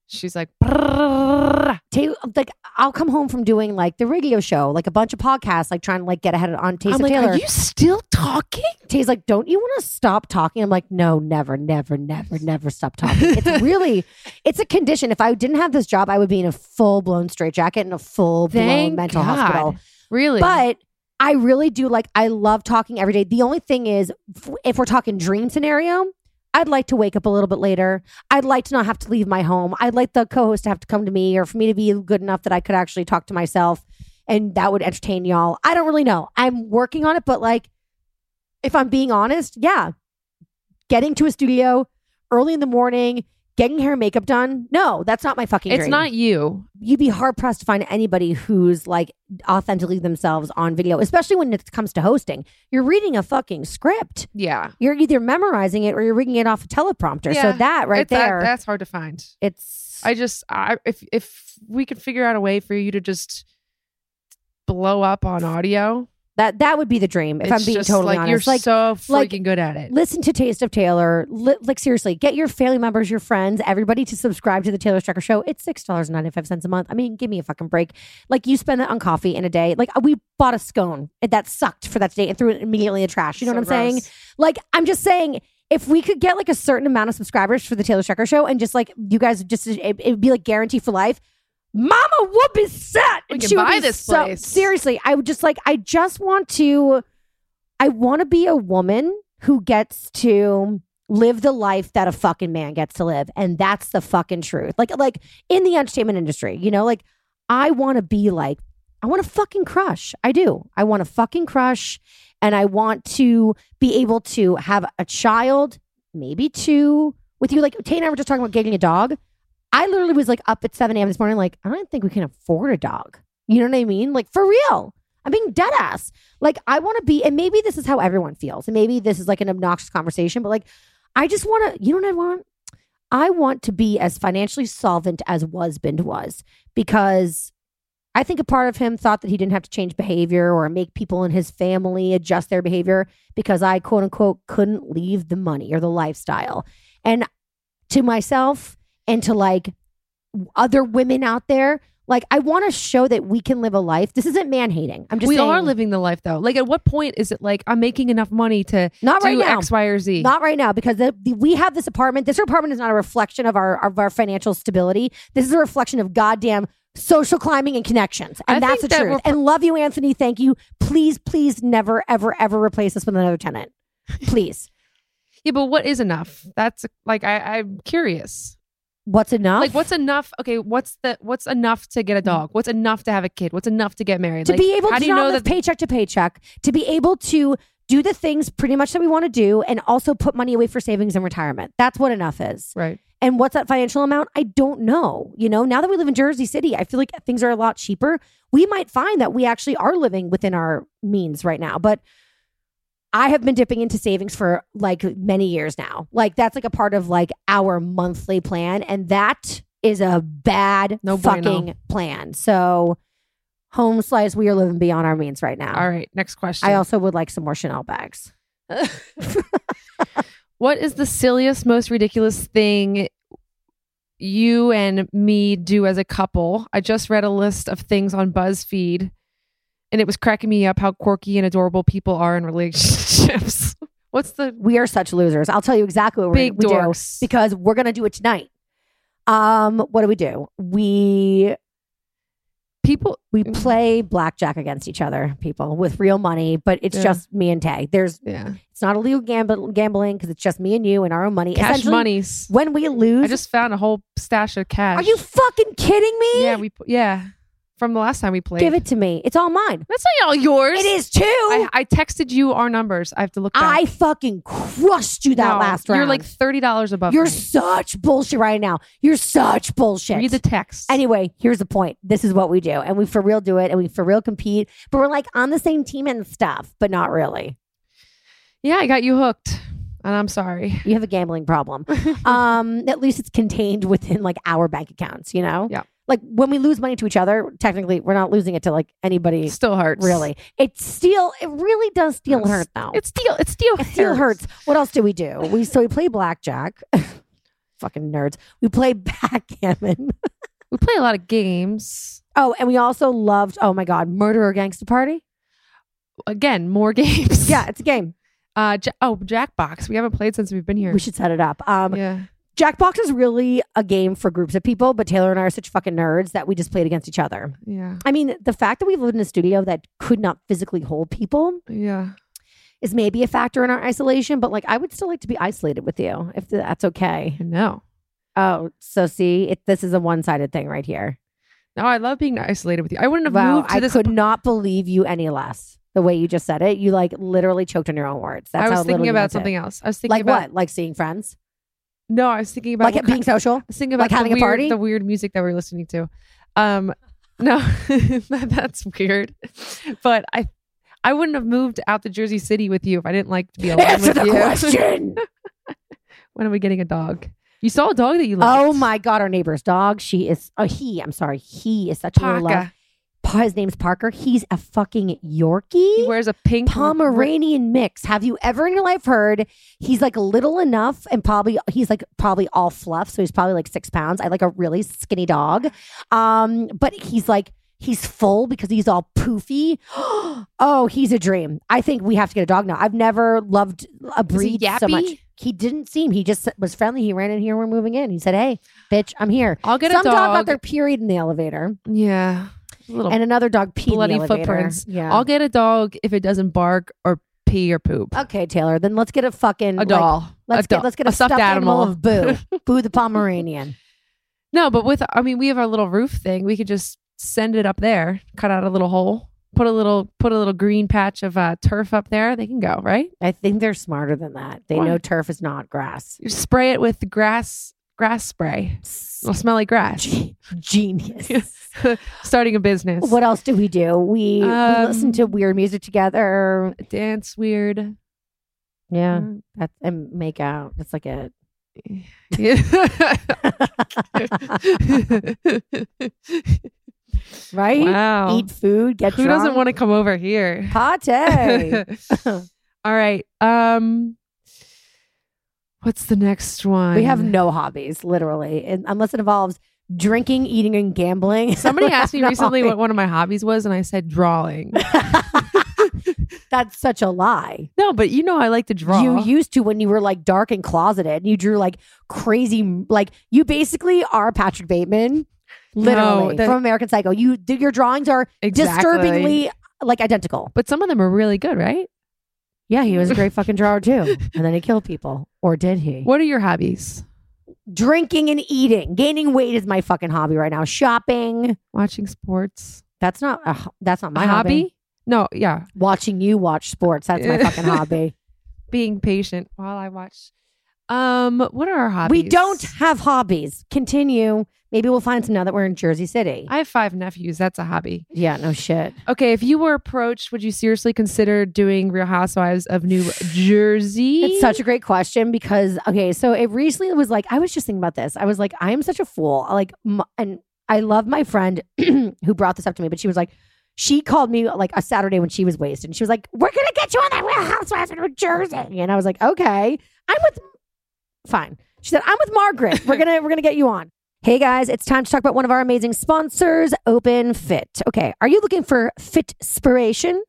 she's like, "Brrrr." Ta- like I'll come home from doing like the radio show, like a bunch of podcasts, like trying to like get ahead on Taste I'm of like, Taylor. are you still talking? Tay's like, don't you want to stop talking? I'm like, no, never, never, never, never stop talking. It's really, it's a condition. If I didn't have this job, I would be in a full blown straitjacket in a full blown mental God. hospital. Really? But I really do like, I love talking every day. The only thing is, if we're talking dream scenario, I'd like to wake up a little bit later. I'd like to not have to leave my home. I'd like the co host to have to come to me or for me to be good enough that I could actually talk to myself and that would entertain y'all. I don't really know. I'm working on it, but like, if I'm being honest, yeah, getting to a studio early in the morning, getting hair and makeup done, no, that's not my fucking it's dream not you. you'd be hard pressed to find anybody who's like authentically themselves on video, especially when it comes to hosting. You're reading a fucking script. Yeah. You're either memorizing it or you're reading it off a teleprompter. Yeah, so that right It's- that- there, that's hard to find. it's I just, I, if if we could figure out a way for you to just blow up on audio, that that would be the dream. If it's I'm being totally like honest, you're like so freaking like, good at it. listen to Taste of Taylor. Li- like seriously, get your family members, your friends, everybody to subscribe to the Taylor Strecker Show. It's six dollars and ninety five cents a month. I mean, give me a fucking break. Like you spend that on coffee in a day. Like we bought a scone that sucked for that day and threw it immediately in the trash. You know So what I'm saying? Like, I'm just saying, if we could get like a certain amount of subscribers for the Taylor Strecker show and just like you guys just it, it would be like guarantee for life, Mama would be set. We And can she would buy be this so- place. Seriously, I would just like I just want to I want to be a woman who gets to live the life that a fucking man gets to live. And that's the fucking truth. Like like in the entertainment industry, you know, like I want to be like I want to fucking crush. I do. I want to fucking crush and I want to be able to have a child, maybe two, with you. Like Tay and I were just talking about getting a dog. I literally was like up at 7 a.m. this morning, like, I don't think we can afford a dog. You know what I mean? Like for real. I'm being dead ass. Like I want to be, and maybe this is how everyone feels. And maybe this is like an obnoxious conversation, but like I just want to, you know what I want? I want to be as financially solvent as Wasband was because I think a part of him thought that he didn't have to change behavior or make people in his family adjust their behavior because I quote unquote couldn't leave the money or the lifestyle. And to myself and to like other women out there, like I want to show that we can live a life. This isn't man hating. I'm just we saying, are living the life though. Like, at what point is it like I'm making enough money to not do right now. X, Y, or Z? Not right now because the, the, we have this apartment. This apartment is not a reflection of our of our financial stability. This is a reflection of goddamn social climbing and connections, and I that's the that truth. And love you, Anthony. Thank you. Please, please, never, ever, ever replace us with another tenant. Please. yeah, but what is enough? That's like I, I'm curious. What's enough? Like, what's enough? Okay, what's the what's enough to get a mm. dog? What's enough to have a kid? What's enough to get married? to Like, be able how to do you know that? paycheck to paycheck, to be able to do the things pretty much that we want to do, and also put money away for savings and retirement. That's what enough is. right. And what's that financial amount? I don't know. You know, now that we live in Jersey City, I feel like things are a lot cheaper. We might find that we actually are living within our means right now. But I have been dipping into savings for like many years now. Like that's like a part of like our monthly plan. And that is a bad No fucking bueno. plan. So home slice, we are living beyond our means right now. All right. Next question. I also would like some more Chanel bags. What is the silliest, most ridiculous thing you and me do as a couple? I just read a list of things on BuzzFeed and it was cracking me up how quirky and adorable people are in relationships. What's the We are such losers. I'll tell you exactly what big we do because we're gonna do it tonight. Um, what do we do? We people we play blackjack against each other, people with real money, but it's Yeah. just me and Tay. There's yeah. it's not illegal gamb- gambling because it's just me and you and our own money. Cash monies. When we lose, I just found a whole stash of cash. are you fucking kidding me? Yeah, we yeah. From the last time we played. Give it to me. It's all mine. That's not all yours. It is too. I, I texted you our numbers. I have to look back. I fucking crushed you that No, last round. You're like thirty dollars above. You're me. such bullshit right now. You're such bullshit. Read the text. Anyway, here's the point. This is what we do. And we for real do it and we for real compete. But we're like on the same team and stuff, but not really. yeah, I got you hooked, and I'm sorry. You have a gambling problem. um, at least it's contained within like our bank accounts, you know? Yeah. Like when we lose money to each other, technically we're not losing it to like anybody Still hurts. really. It still it really does still It's- hurt though. It still it still It still hurts. What else do we do? We so we play blackjack. Fucking nerds. We play backgammon. We play a lot of games. Oh, and we also loved, oh my God, Murder or Gangster Party. Again, more games. Yeah, it's a game. Uh. Ja- oh, Jackbox. We haven't played since we've been here. We should set it up. Um, yeah. Jackbox is really a game for groups of people, but Taylor and I are such fucking nerds that we just played against each other. Yeah. I mean, the fact that we've lived in a studio that could not physically hold people Yeah. is maybe a factor in our isolation, but like I would still like to be isolated with you if that's okay. No. Oh, so see, it, this is a one sided thing right here. No, I love being isolated with you. I wouldn't have Wow, moved to I this. could not believe you any less. The way you just said it, you like literally choked on your own words. That's I was thinking about meant it. something else. I was thinking Like about what? Like seeing friends? No, I was thinking about Like what being social? I was thinking about Like having a party? the weird music that we are listening to. Um, no, that- that's weird. But I, I wouldn't have moved out to Jersey City with you if I didn't like to be alone Answer with the you. question. when are we getting a dog? You saw a dog that you liked. oh my god, our neighbor's dog. She is. Oh, he. I'm sorry. He is such a little love. His name's Parker. He's a fucking Yorkie. He wears a pink Pomeranian mix. Have you ever in your life heard he's like little enough and probably he's like probably all fluff, so he's probably like six pounds. I like a really skinny dog. Um, but he's like he's full because he's all poofy. oh, he's a dream. I think we have to get a dog now. I've never loved a breed so much. He didn't seem. He just was friendly. He ran in here. We're moving in. He said, "Hey, bitch, I'm here." I'll get Some a dog got dog. their period in the elevator, yeah, little and another dog peed bloody footprints. Yeah. I'll get a dog if it doesn't bark or pee or poop. Okay, Taylor. Then let's get a fucking a like, doll. let's a get doll. let's get a, stuffed, animal. of Boo, Boo the Pomeranian. No, but with I mean, we have our little roof thing. We could just send it up there, cut out a little hole, put a little put a little green patch of uh, turf up there. They can go right. I think they're smarter than that. They know turf is not grass. You spray it with grass grass spray. It'll smell like grass. Ge- Genius. Starting a business. what else do we do? We, we listen Um, to weird music together. dance weird? Yeah, Mm. that's and make out. That's like it. right? wow. Eat food. Get Who doesn't want to come over here? pate? All right. Um what's the next one? we have no hobbies, literally, and, unless it involves drinking, eating, and gambling. Somebody asked me No recently what one of my hobbies was, and I said drawing. That's such a lie. no, but you know I like to draw. You used to when you were like dark and closeted and you drew like crazy, like you basically are Patrick Bateman, literally that- from American Psycho. You your drawings are Exactly. disturbingly like identical. But some of them are really good, right? Yeah, he was a great fucking drawer too. And then he killed people, or did he? What are your hobbies? Drinking and eating, gaining weight is my fucking hobby right now. Shopping. Watching sports. That's not a, that's not my hobby. hobby? No, yeah. Watching you watch sports. That's my fucking hobby. Being patient while I watch. Um, what are our hobbies? We don't have hobbies. Continue. Maybe we'll find some now that we're in Jersey City. I have five nephews. That's a hobby. yeah, no shit. Okay, if you were approached, would you seriously consider doing Real Housewives of New Jersey? It's such a great question because okay, so it recently was like I was just thinking about this. I was like, I am such a fool. Like, m- and I love my friend who brought this up to me, but she was like, she called me like a Saturday when she was wasted, and she was like, "We're gonna get you on that Real Housewives of New Jersey," and I was like, "Okay, I'm with." Fine. She said, "I'm with Margaret. We're gonna we're gonna get you on." Hey guys, it's time to talk about one of our amazing sponsors, Open Fit. Okay, are you looking for fit inspiration?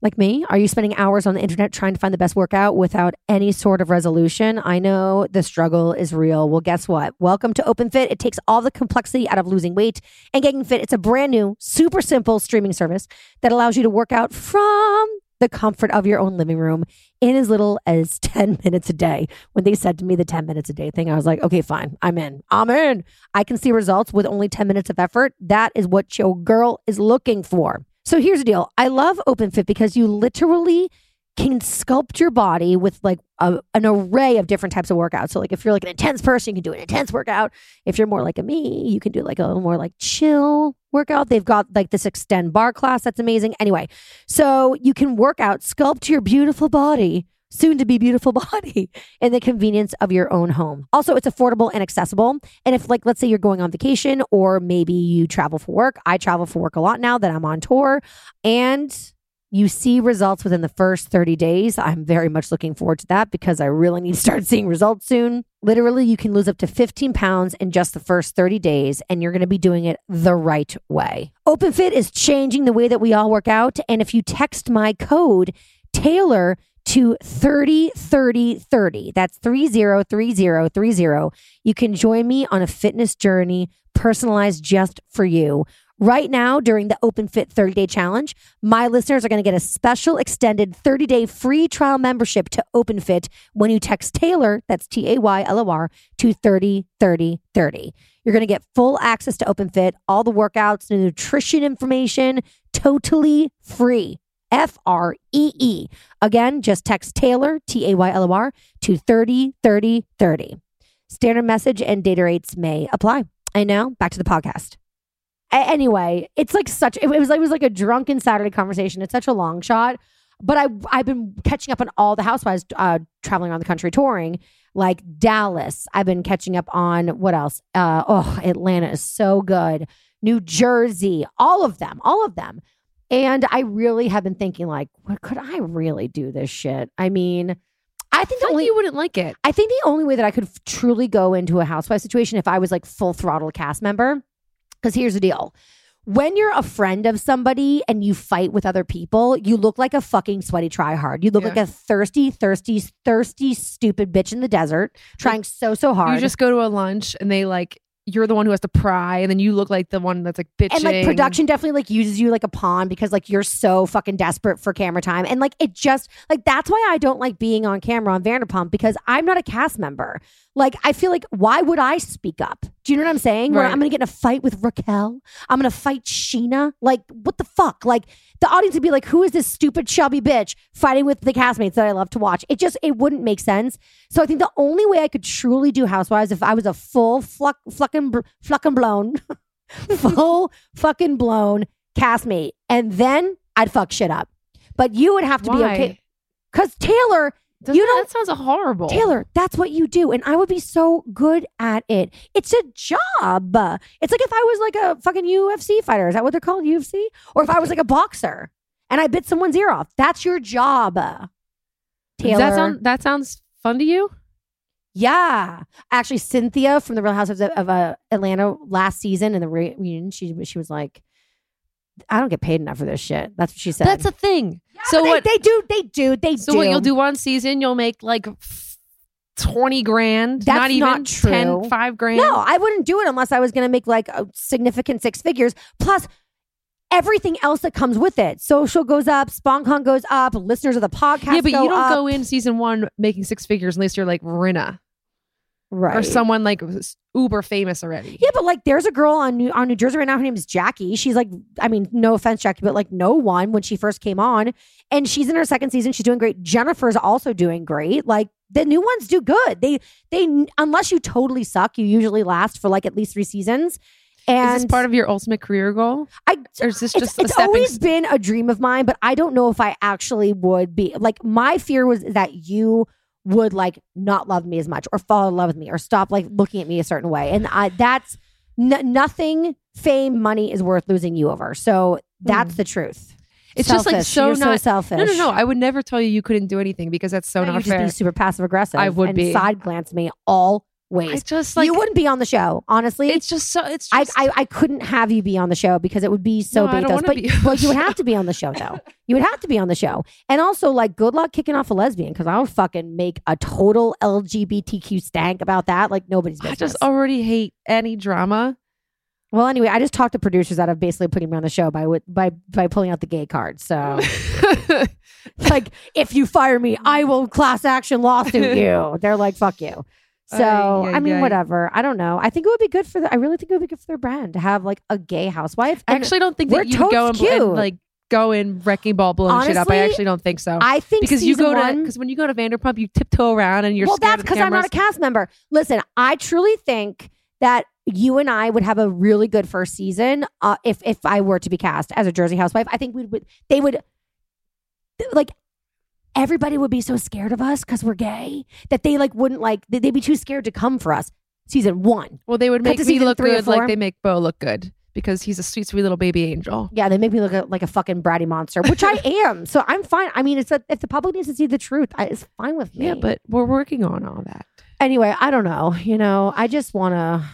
Like me, are you spending hours on the internet trying to find the best workout without any sort of resolution? I know the struggle is real. Well, guess what? Welcome to Open Fit. It takes all the complexity out of losing weight and getting fit. It's a brand new, super simple streaming service that allows you to work out from the comfort of your own living room in as little as 10 minutes a day. When they said to me the 10 minutes a day thing, I was like, okay, fine, I'm in. I'm in. I can see results with only 10 minutes of effort. That is what your girl is looking for. So here's the deal I love OpenFit because you literally can sculpt your body with like a, an array of different types of workouts. So, like if you're like an intense person, you can do an intense workout. If you're more like a me, you can do like a little more like chill workout. They've got like this Xtend Barre class that's amazing. Anyway, so you can work out, sculpt your beautiful body. Soon to be beautiful body in the convenience of your own home. Also, it's affordable and accessible. And if, like, let's say you're going on vacation or maybe you travel for work, I travel for work a lot now that I'm on tour, and you see results within the first 30 days. I'm very much looking forward to that because I really need to start seeing results soon. Literally, you can lose up to 15 pounds in just the first 30 days, and you're going to be doing it the right way. OpenFit is changing the way that we all work out. And if you text my code, Taylor, to 303030, that's 303030, you can join me on a fitness journey personalized just for you. Right now, during the Open Fit 30 Day Challenge, my listeners are going to get a special extended 30 day free trial membership to Open Fit when you text Taylor, that's T A Y L O R, to 303030. You're going to get full access to Open Fit, all the workouts, the nutrition information, totally free. F R E E. Again, just text Taylor, T A Y L O R, to 303030. Standard message and data rates may apply. And now back to the podcast. Anyway, it's like such it was like it was like a drunken Saturday conversation. It's such a long shot, but I I've been catching up on all the housewives uh, traveling around the country touring, like Dallas. I've been catching up on what else? Uh, oh, Atlanta is so good. New Jersey, all of them, all of them. And I really have been thinking, like, what could I really do this shit? I mean, I think the only you wouldn't like it. I think the only way that I could f- truly go into a housewife situation if I was like full throttle cast member. Because here's the deal. When you're a friend of somebody and you fight with other people, you look like a fucking sweaty tryhard. You look Yeah. like a thirsty, thirsty, thirsty, stupid bitch in the desert, trying so, so hard. You just go to a lunch and they like you're the one who has to pry, and then you look like the one that's like bitching. and like production definitely like uses you like a pawn because like you're so fucking desperate for camera time and like it just like that's why i don't like being on camera on vanderpump because i'm not a cast member like i feel like why would i speak up do you know what i'm saying where i'm gonna get in a fight with raquel i'm gonna fight scheana like what the fuck like the audience would be like who is this stupid chubby bitch fighting with the castmates that i love to watch it just it wouldn't make sense so i think the only way i could truly do housewives if i was a full fluck flucking br- flucking blown full fucking blown castmate. And then I'd fuck shit up. But you would have to be okay. Because Taylor, Doesn't you know, that sounds horrible. Taylor, that's what you do. And I would be so good at it. It's a job. It's like if I was like a fucking UFC fighter. Is that what they're called? UFC? Or if I was like a boxer and I bit someone's ear off. That's your job. Taylor. Does that sound that sounds fun to you? Yeah, actually, Cynthia from the Real Housewives of, of uh, Atlanta last season in the reunion, she she was like, "I don't get paid enough for this shit." That's what she said. That's a thing. so they, what? they do, they do, they so do. what you'll do one season, you'll make like twenty grand. That's not even not true. 10, five grand. No, I wouldn't do it unless I was going to make like a significant six figures plus everything else that comes with it. Social goes up, sponcon goes up, listeners of the podcast. yeah, but you don't up. go in season one making six figures unless you're like Rinna right or someone like uber famous already. Yeah, but like there's a girl on New on New Jersey right now. Her name is Jackie. She's like, I mean, no offense, Jackie, but like no one when she first came on, and she's in her second season. She's doing great. Jennifer's also doing great. Like the new ones do good. They they unless you totally suck, you usually last for like at least three seasons. And Is this part of your ultimate career goal? I Or is this it's, just a it's always st- been a dream of mine, but I don't know if I actually would be like my fear was that you would like not love me as much or fall in love with me or stop like looking at me a certain way. And I that's n- nothing fame money is worth losing you over. So that's hmm. the truth. It's just like so You're so not selfish. No, no, no. I would never tell you you couldn't do anything because that's so No, not just fair. be super passive aggressive. I would and be. side glance me always. I just like you wouldn't be on the show, honestly. It's just so. It's I, just. I I couldn't have you be on the show because it would be so No, I bathos. But be. well, you would have to be on the show though. You would have to be on the show, and also like good luck kicking off a lesbian because I'll fucking make a total LGBTQ stank about that like nobody's I just already hate any drama. Well, anyway, I just talked to producers out of basically putting me on the show by by by pulling out the gay card. So, like, if you fire me, I will class action lawsuit you. They're like, fuck you. So, Ay, ay, I mean, ay. whatever. I don't know. I think it would be good for the. I really think it would be good for their brand to have like a gay housewife. I actually don't think that you go and, and, cute. like go in wrecking ball blowing shit up. I actually don't think so. I think because you go to because when you go to Vanderpump, you tiptoe around and you're well, that's because I'm not a cast member. Listen, I truly think that you and I would have a really good first season uh, if if I were to be cast as a Jersey housewife. I think we would. They would like everybody would be so scared of us because we're gay that they like wouldn't like they- they'd be too scared to come for us. Season one, Well, they would Cut make me look good like they make Beau look good because he's a sweet, sweet little baby angel. yeah, they make me look uh, like a fucking bratty monster, which I am. So I'm fine. I mean, it's a, if the public needs to see the truth, I, it's fine with me. Yeah, but we're working on all that. anyway, I don't know. You know, I just want to.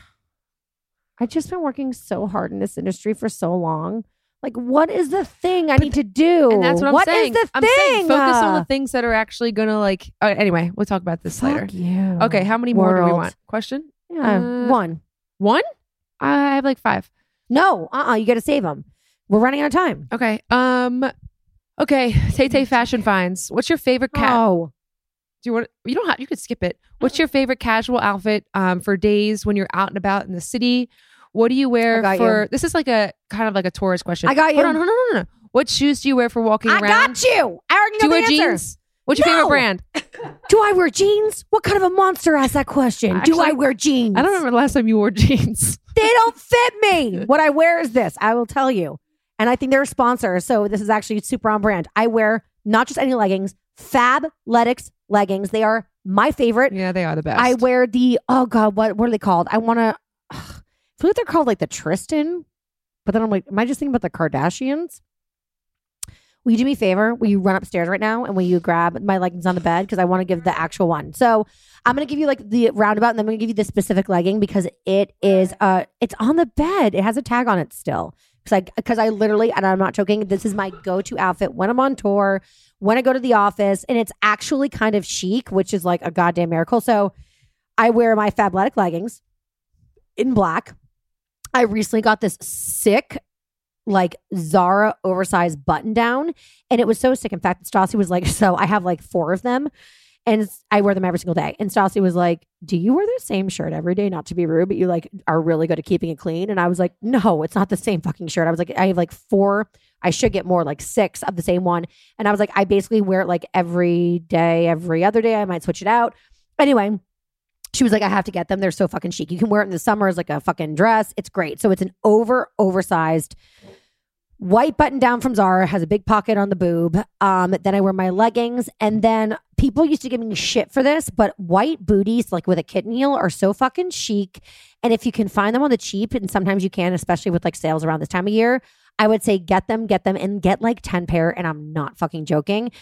I just been working so hard in this industry for so long. Like, what is the thing I need to do? And that's what I'm What is saying. the I'm thing? saying focus on the things that are actually gonna like. Uh, anyway, we'll talk about this later. You. Okay, how many more do we want? Question Yeah, Uh, one. one. I have like five. No, uh, uh you got to save them. We're running out of time. Okay. Um. Okay. Tay Tay Fashion Finds. What's your favorite cat? Oh, Do you want? You don't have. You could skip it. What's your favorite casual outfit um, for days when you're out and about in the city? What do you wear for? you. This is like a kind of like a tourist question. I got you. Hold on, hold on, hold on. What shoes do you wear for walking I around? I got you. I already know Do you the wear answer. jeans? What's your No. favorite brand? Do I wear jeans? What kind of a monster asked that question? Do I wear jeans? I don't remember the last time you wore jeans. They don't fit me. What I wear is this. I will tell you. And I think they're a sponsor. So this is actually super on brand. I wear not just any leggings, Fabletics leggings. They are my favorite. yeah, they are the best. I wear the, oh God, what, what are they called? I want to, feel like they're called like the Tristan. But then I'm like, am I just thinking about the Kardashians? Will you do me a favor? Will you run upstairs right now and will you grab my leggings on the bed? Because I want to give the actual one. So I'm gonna give you like the roundabout and then I'm gonna give you the specific legging because it is uh it's on the bed. It has a tag on it still. Because I because I literally and I'm not joking, this is my go-to outfit when I'm on tour, when I go to the office, and it's actually kind of chic, which is like a goddamn miracle. So I wear my Fabletic leggings in black. I recently got this sick like Zara oversized button down. And it was so sick. In fact, Stassi was like, so I have like four of them and I wear them every single day. And Stassi was like, do you wear the same shirt every day? Not to be rude, but you like are really good at keeping it clean. And I was like, no, it's not the same fucking shirt. I was like, I have like four. I should get more, like six of the same one. And I was like, I basically wear it like every day, every other day. I might switch it out. Anyway, she was like, I have to get them. They're so fucking chic. You can wear it in the summer as like a fucking dress. It's great. So it's an over, oversized white button down from Zara, has a big pocket on the boob. Um, then I wear my leggings. And then people used to give me shit for this, but white booties, like with a kitten heel, are so fucking chic. And if you can find them on the cheap, and sometimes you can, especially with like sales around this time of year, I would say get them, get them, and get like 10 pair. And I'm not fucking joking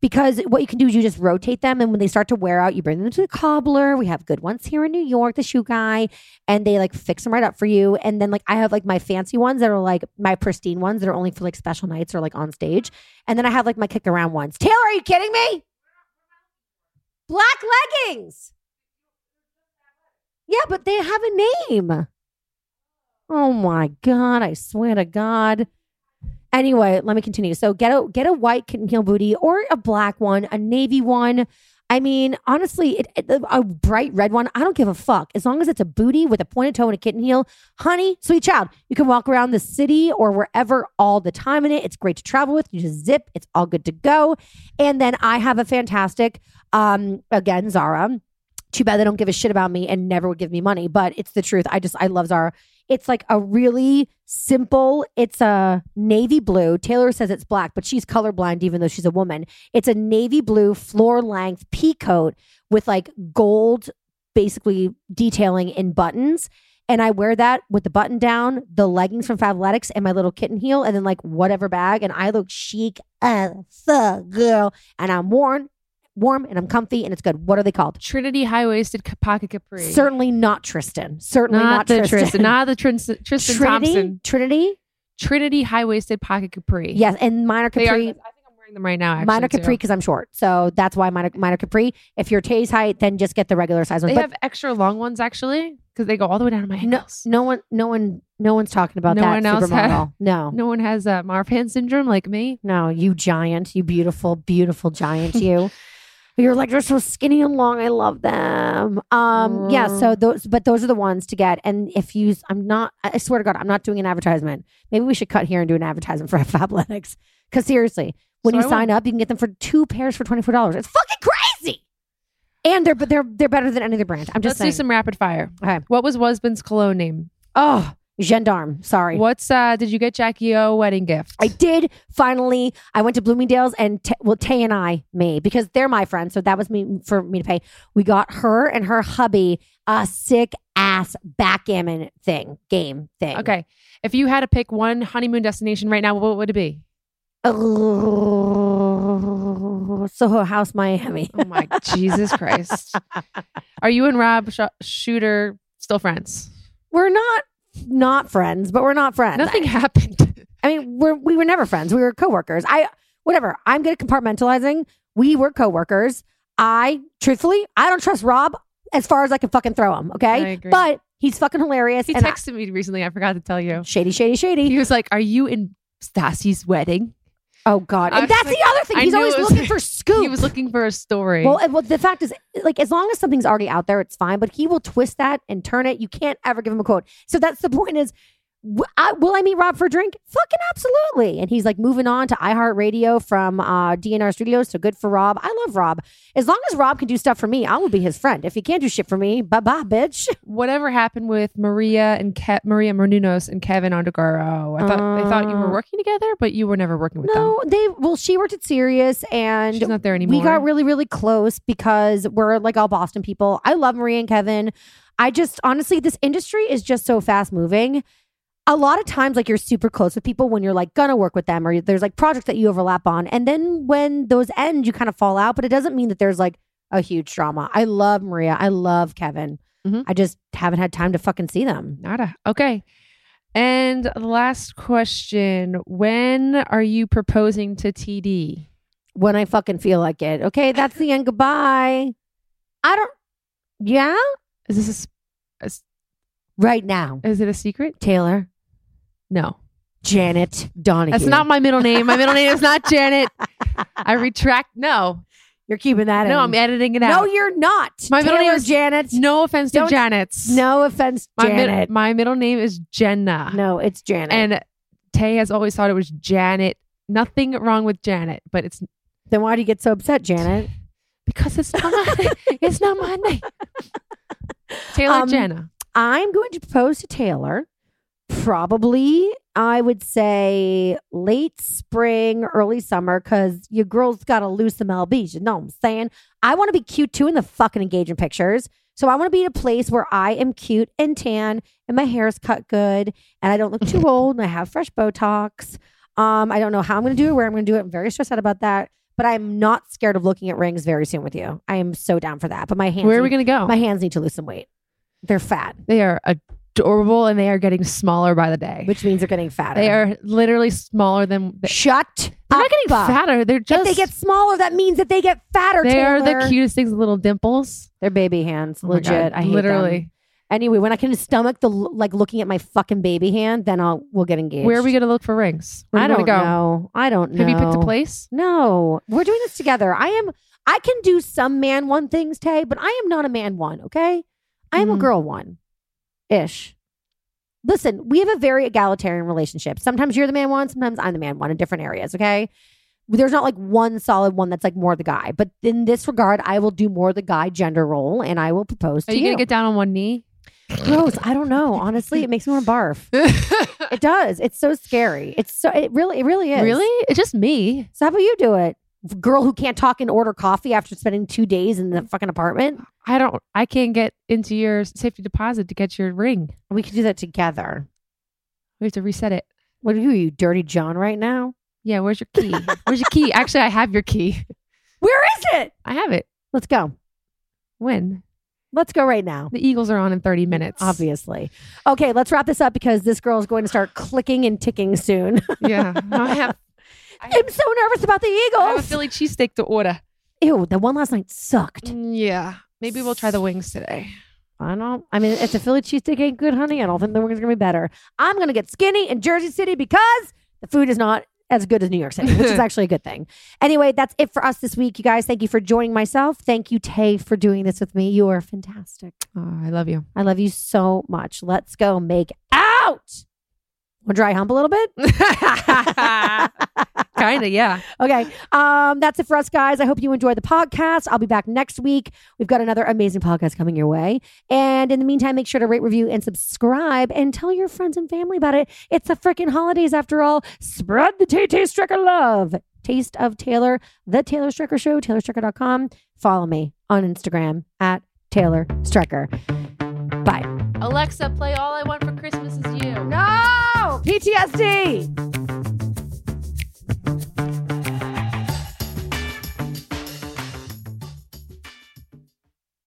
because what you can do is you just rotate them and when they start to wear out you bring them to the cobbler. We have good ones here in new york the shoe guy and they like fix them right up for you. And then like i have like my fancy ones that are like my pristine ones that are only for like special nights or like on stage. And then i have like my kick around ones. Taylor are you kidding me? Black leggings! Yeah but they have a name. Oh my god i swear to god Anyway, let me continue. So get a get a white kitten heel booty or a black one, a navy one. I mean, honestly, it, it- a bright red one. I don't give a fuck as long as it's a booty with a pointed toe and a kitten heel. Honey, sweet child, you can walk around the city or wherever all the time in it. It's great to travel with. You just zip. It's all good to go. And then I have a fantastic, um, again Zara. Too bad they don't give a shit about me and never would give me money, but it's the truth. I just I love Zara. It's like a really simple. It's a navy blue. Taylor says it's black, but she's colorblind even though she's a woman. It's a navy blue floor length pea coat with like gold basically detailing in buttons. And I wear that with the button down, the leggings from Fabletics, and my little kitten heel, and then like whatever bag. And I look chic as a girl. And I'm warm, warm, and I'm comfy, and it's good. What are they called? Trinity high waisted pocket capri. Certainly not Tristan. Certainly not, not, the Tristan. Tristan. Not the Tristan, Tristan Trinity. Thompson. Trinity. Trinity high waisted pocket capri. Yes, and are They are. I think I'm wearing them right now. Actually, too. capri because I'm short, so that's why mine are capri. If you're Tay's height, then just get the regular size ones. They But have extra long ones actually because they go all the way down to my no, ankles. no one, no one, no one's talking about No that one supermodel. no, No one has uh, Marfan syndrome like me. no, you giant, you beautiful, beautiful giant, you. You're like they're so skinny and long. I love them. Um, yeah. So those, but those are the ones to get. And if you, I'm not. I swear to God, I'm not doing an advertisement. Maybe we should cut here and do an advertisement for Fabletics. Because seriously, when So you I sign up, you can get them for two pairs for twenty four dollars. It's fucking crazy. And they're but they're they're better than any other brand. I'm just Let's saying. do some rapid fire. Okay. What was husband's cologne name? oh, gendarme. Sorry. What's uh? Did you get Jackie O wedding gift? I did finally. I went to Bloomingdale's and t- well, Tay and I, me, because they're my friends, so that was me for me to pay. We got her and her hubby a sick ass backgammon thing, game thing. Okay. If you had to pick one honeymoon destination right now, what would it be? Oh, Soho House, Miami. Oh my Jesus Christ! Are you and Rob Sh- Shuter still friends? We're not not friends, but we're not friends. Nothing happened. I mean, we're we were never friends. We were coworkers. I whatever. I'm good at compartmentalizing. We were coworkers. I truthfully, I don't trust Rob as far as I can fucking throw him. Okay, but he's fucking hilarious. He and I- texted me recently. I forgot to tell you. shady, shady, shady. He was like, "Are you in Stassi's wedding?" Oh God, and that's like- the other thing. He's always was- looking for scoop. He was looking for a story. Well, well, the fact is, like, as long as something's already out there, it's fine. But he will twist that and turn it. You can't ever give him a quote. So that's the point. Is I, will I meet Rob for a drink? Fucking absolutely. And he's like moving on to iHeartRadio from uh, DNR Studios. So good for Rob. I love Rob. As long as Rob can do stuff for me, I will be his friend. If he can't do shit for me, bye bye, bitch. Whatever happened with Maria and Ke- Maria Menounos and Keven Undergaro? I thought they thought you were Uh, working together, but you were never working with them. No, they well, she worked at Sirius, and She's not there anymore. We got really, really close because we're like all Boston people. I love Maria and Keven. I just honestly, this industry is just so fast moving. A lot of times, like you're super close with people when you're like gonna work with them, or there's like projects that you overlap on, and then when those end, you kind of fall out. But it doesn't mean that there's like a huge drama. I love Maria. I love Keven. Mhm. I just haven't had time to fucking see them. Nada. Okay. And the last question When are you proposing to TD? when I fucking feel like it. Okay, that's the end. Goodbye. I don't. Yeah, Is this a a, right now, is it a secret? Taylor, No. Janet Donohue. That's not my middle name. My middle name is not Janet. I retract. No. You're keeping that in. No, I'm editing it out. No, you're not. My middle name is- Janet. no offense to Janet's. No offense, My, mid- Janet. my middle name is Jenna. no, it's Janet. And Tay has always thought it was Janet. Nothing wrong with Janet, but it's then why do you get so upset, Janet? because it's not it's not my name. Taylor Um, Jenna. I'm going to propose to Taylor. Probably, I would say late spring, early summer, because your girl's got to lose some lbs. You know what I'm saying? I want to be cute too in the fucking engagement pictures. So I want to be in a place where I am cute and tan, and my hair is cut good, and I don't look too old, and I have fresh Botox. Um, I don't know how I'm going to do it, where I'm going to do it. I'm very stressed out about that, but I'm not scared of looking at rings very soon with you. I am so down for that. But my hands, Where are we gonna go? my hands need to lose some weight. They're fat, they are adorable and they are getting smaller by the day. which means they're getting fatter. they are literally smaller than shut. they're not up. getting fatter. They're just If they get smaller, that means that they get fatter. they are the cutest things, little dimples. They're baby hands. Oh Legit. I hate literally. them. Anyway, when I can stomach the like looking at my fucking baby hand, then I'll we'll get engaged. Where are we gonna look for rings? Where I do don't go? know. I don't know. Have you picked a place? No, we're doing this together. I am. I can do some man one things, Tay, but I am not a man one. Okay, I am a Mhm. girl one, ish. Listen, we have a very egalitarian relationship. Sometimes you're the man one, sometimes I'm the man one in different areas. Okay, there's not like one solid one that's like more the guy, but in this regard, I will do more the guy gender role, and I will propose Are to you you. gonna get down on one knee? Gross. I don't know. Honestly, it makes me want to barf. It does. It's so scary. It's so. It really. It really is. really? It's just me. So how about you do it? Girl who can't talk and order coffee after spending two days in the mm. fucking apartment. I don't. I can't get into your safety deposit to get your ring. We could do that together. We have to reset it. What are you, you dirty John, right now? Yeah. Where's your key? Where's your key? Actually, I have your key. Where is it? I have it. Let's go. When Let's go right now. the Eagles are on in thirty minutes. Obviously. Okay, let's wrap this up because this girl is going to start clicking and ticking soon. Yeah. I have. I'm so nervous about the Eagles. I have a. Philly cheesesteak to order. Ew, the one last night sucked. Mm, Yeah. Maybe we'll try the wings today. I don't. I mean, it's the Philly cheesesteak ain't good, honey, I don't think the wings are gonna be better. I'm gonna get skinny in Jersey City because the food is not as good as New York City, which is actually a good thing. Anyway, that's it for us this week, you guys. Thank you for joining myself. Thank you, Tay, for doing this with me. You are fantastic. Oh, I love you. I love you so much. Let's go make out. Want to dry hump a little bit? kind of, yeah. Okay. Um, that's it for us, guys. I hope you enjoyed the podcast. I'll be back next week. We've got another amazing podcast coming your way. And in the meantime, make sure to rate, review, and subscribe and tell your friends and family about it. It's the freaking holidays after all. Spread the Tay Tay Strecker love. Taste of Taylor, The Taylor Strecker Show, TaylorStrecker.com. Follow me on Instagram at Taylor Strecker. Bye. Alexa, play All I Want for Christmas Is You. No! PTSD!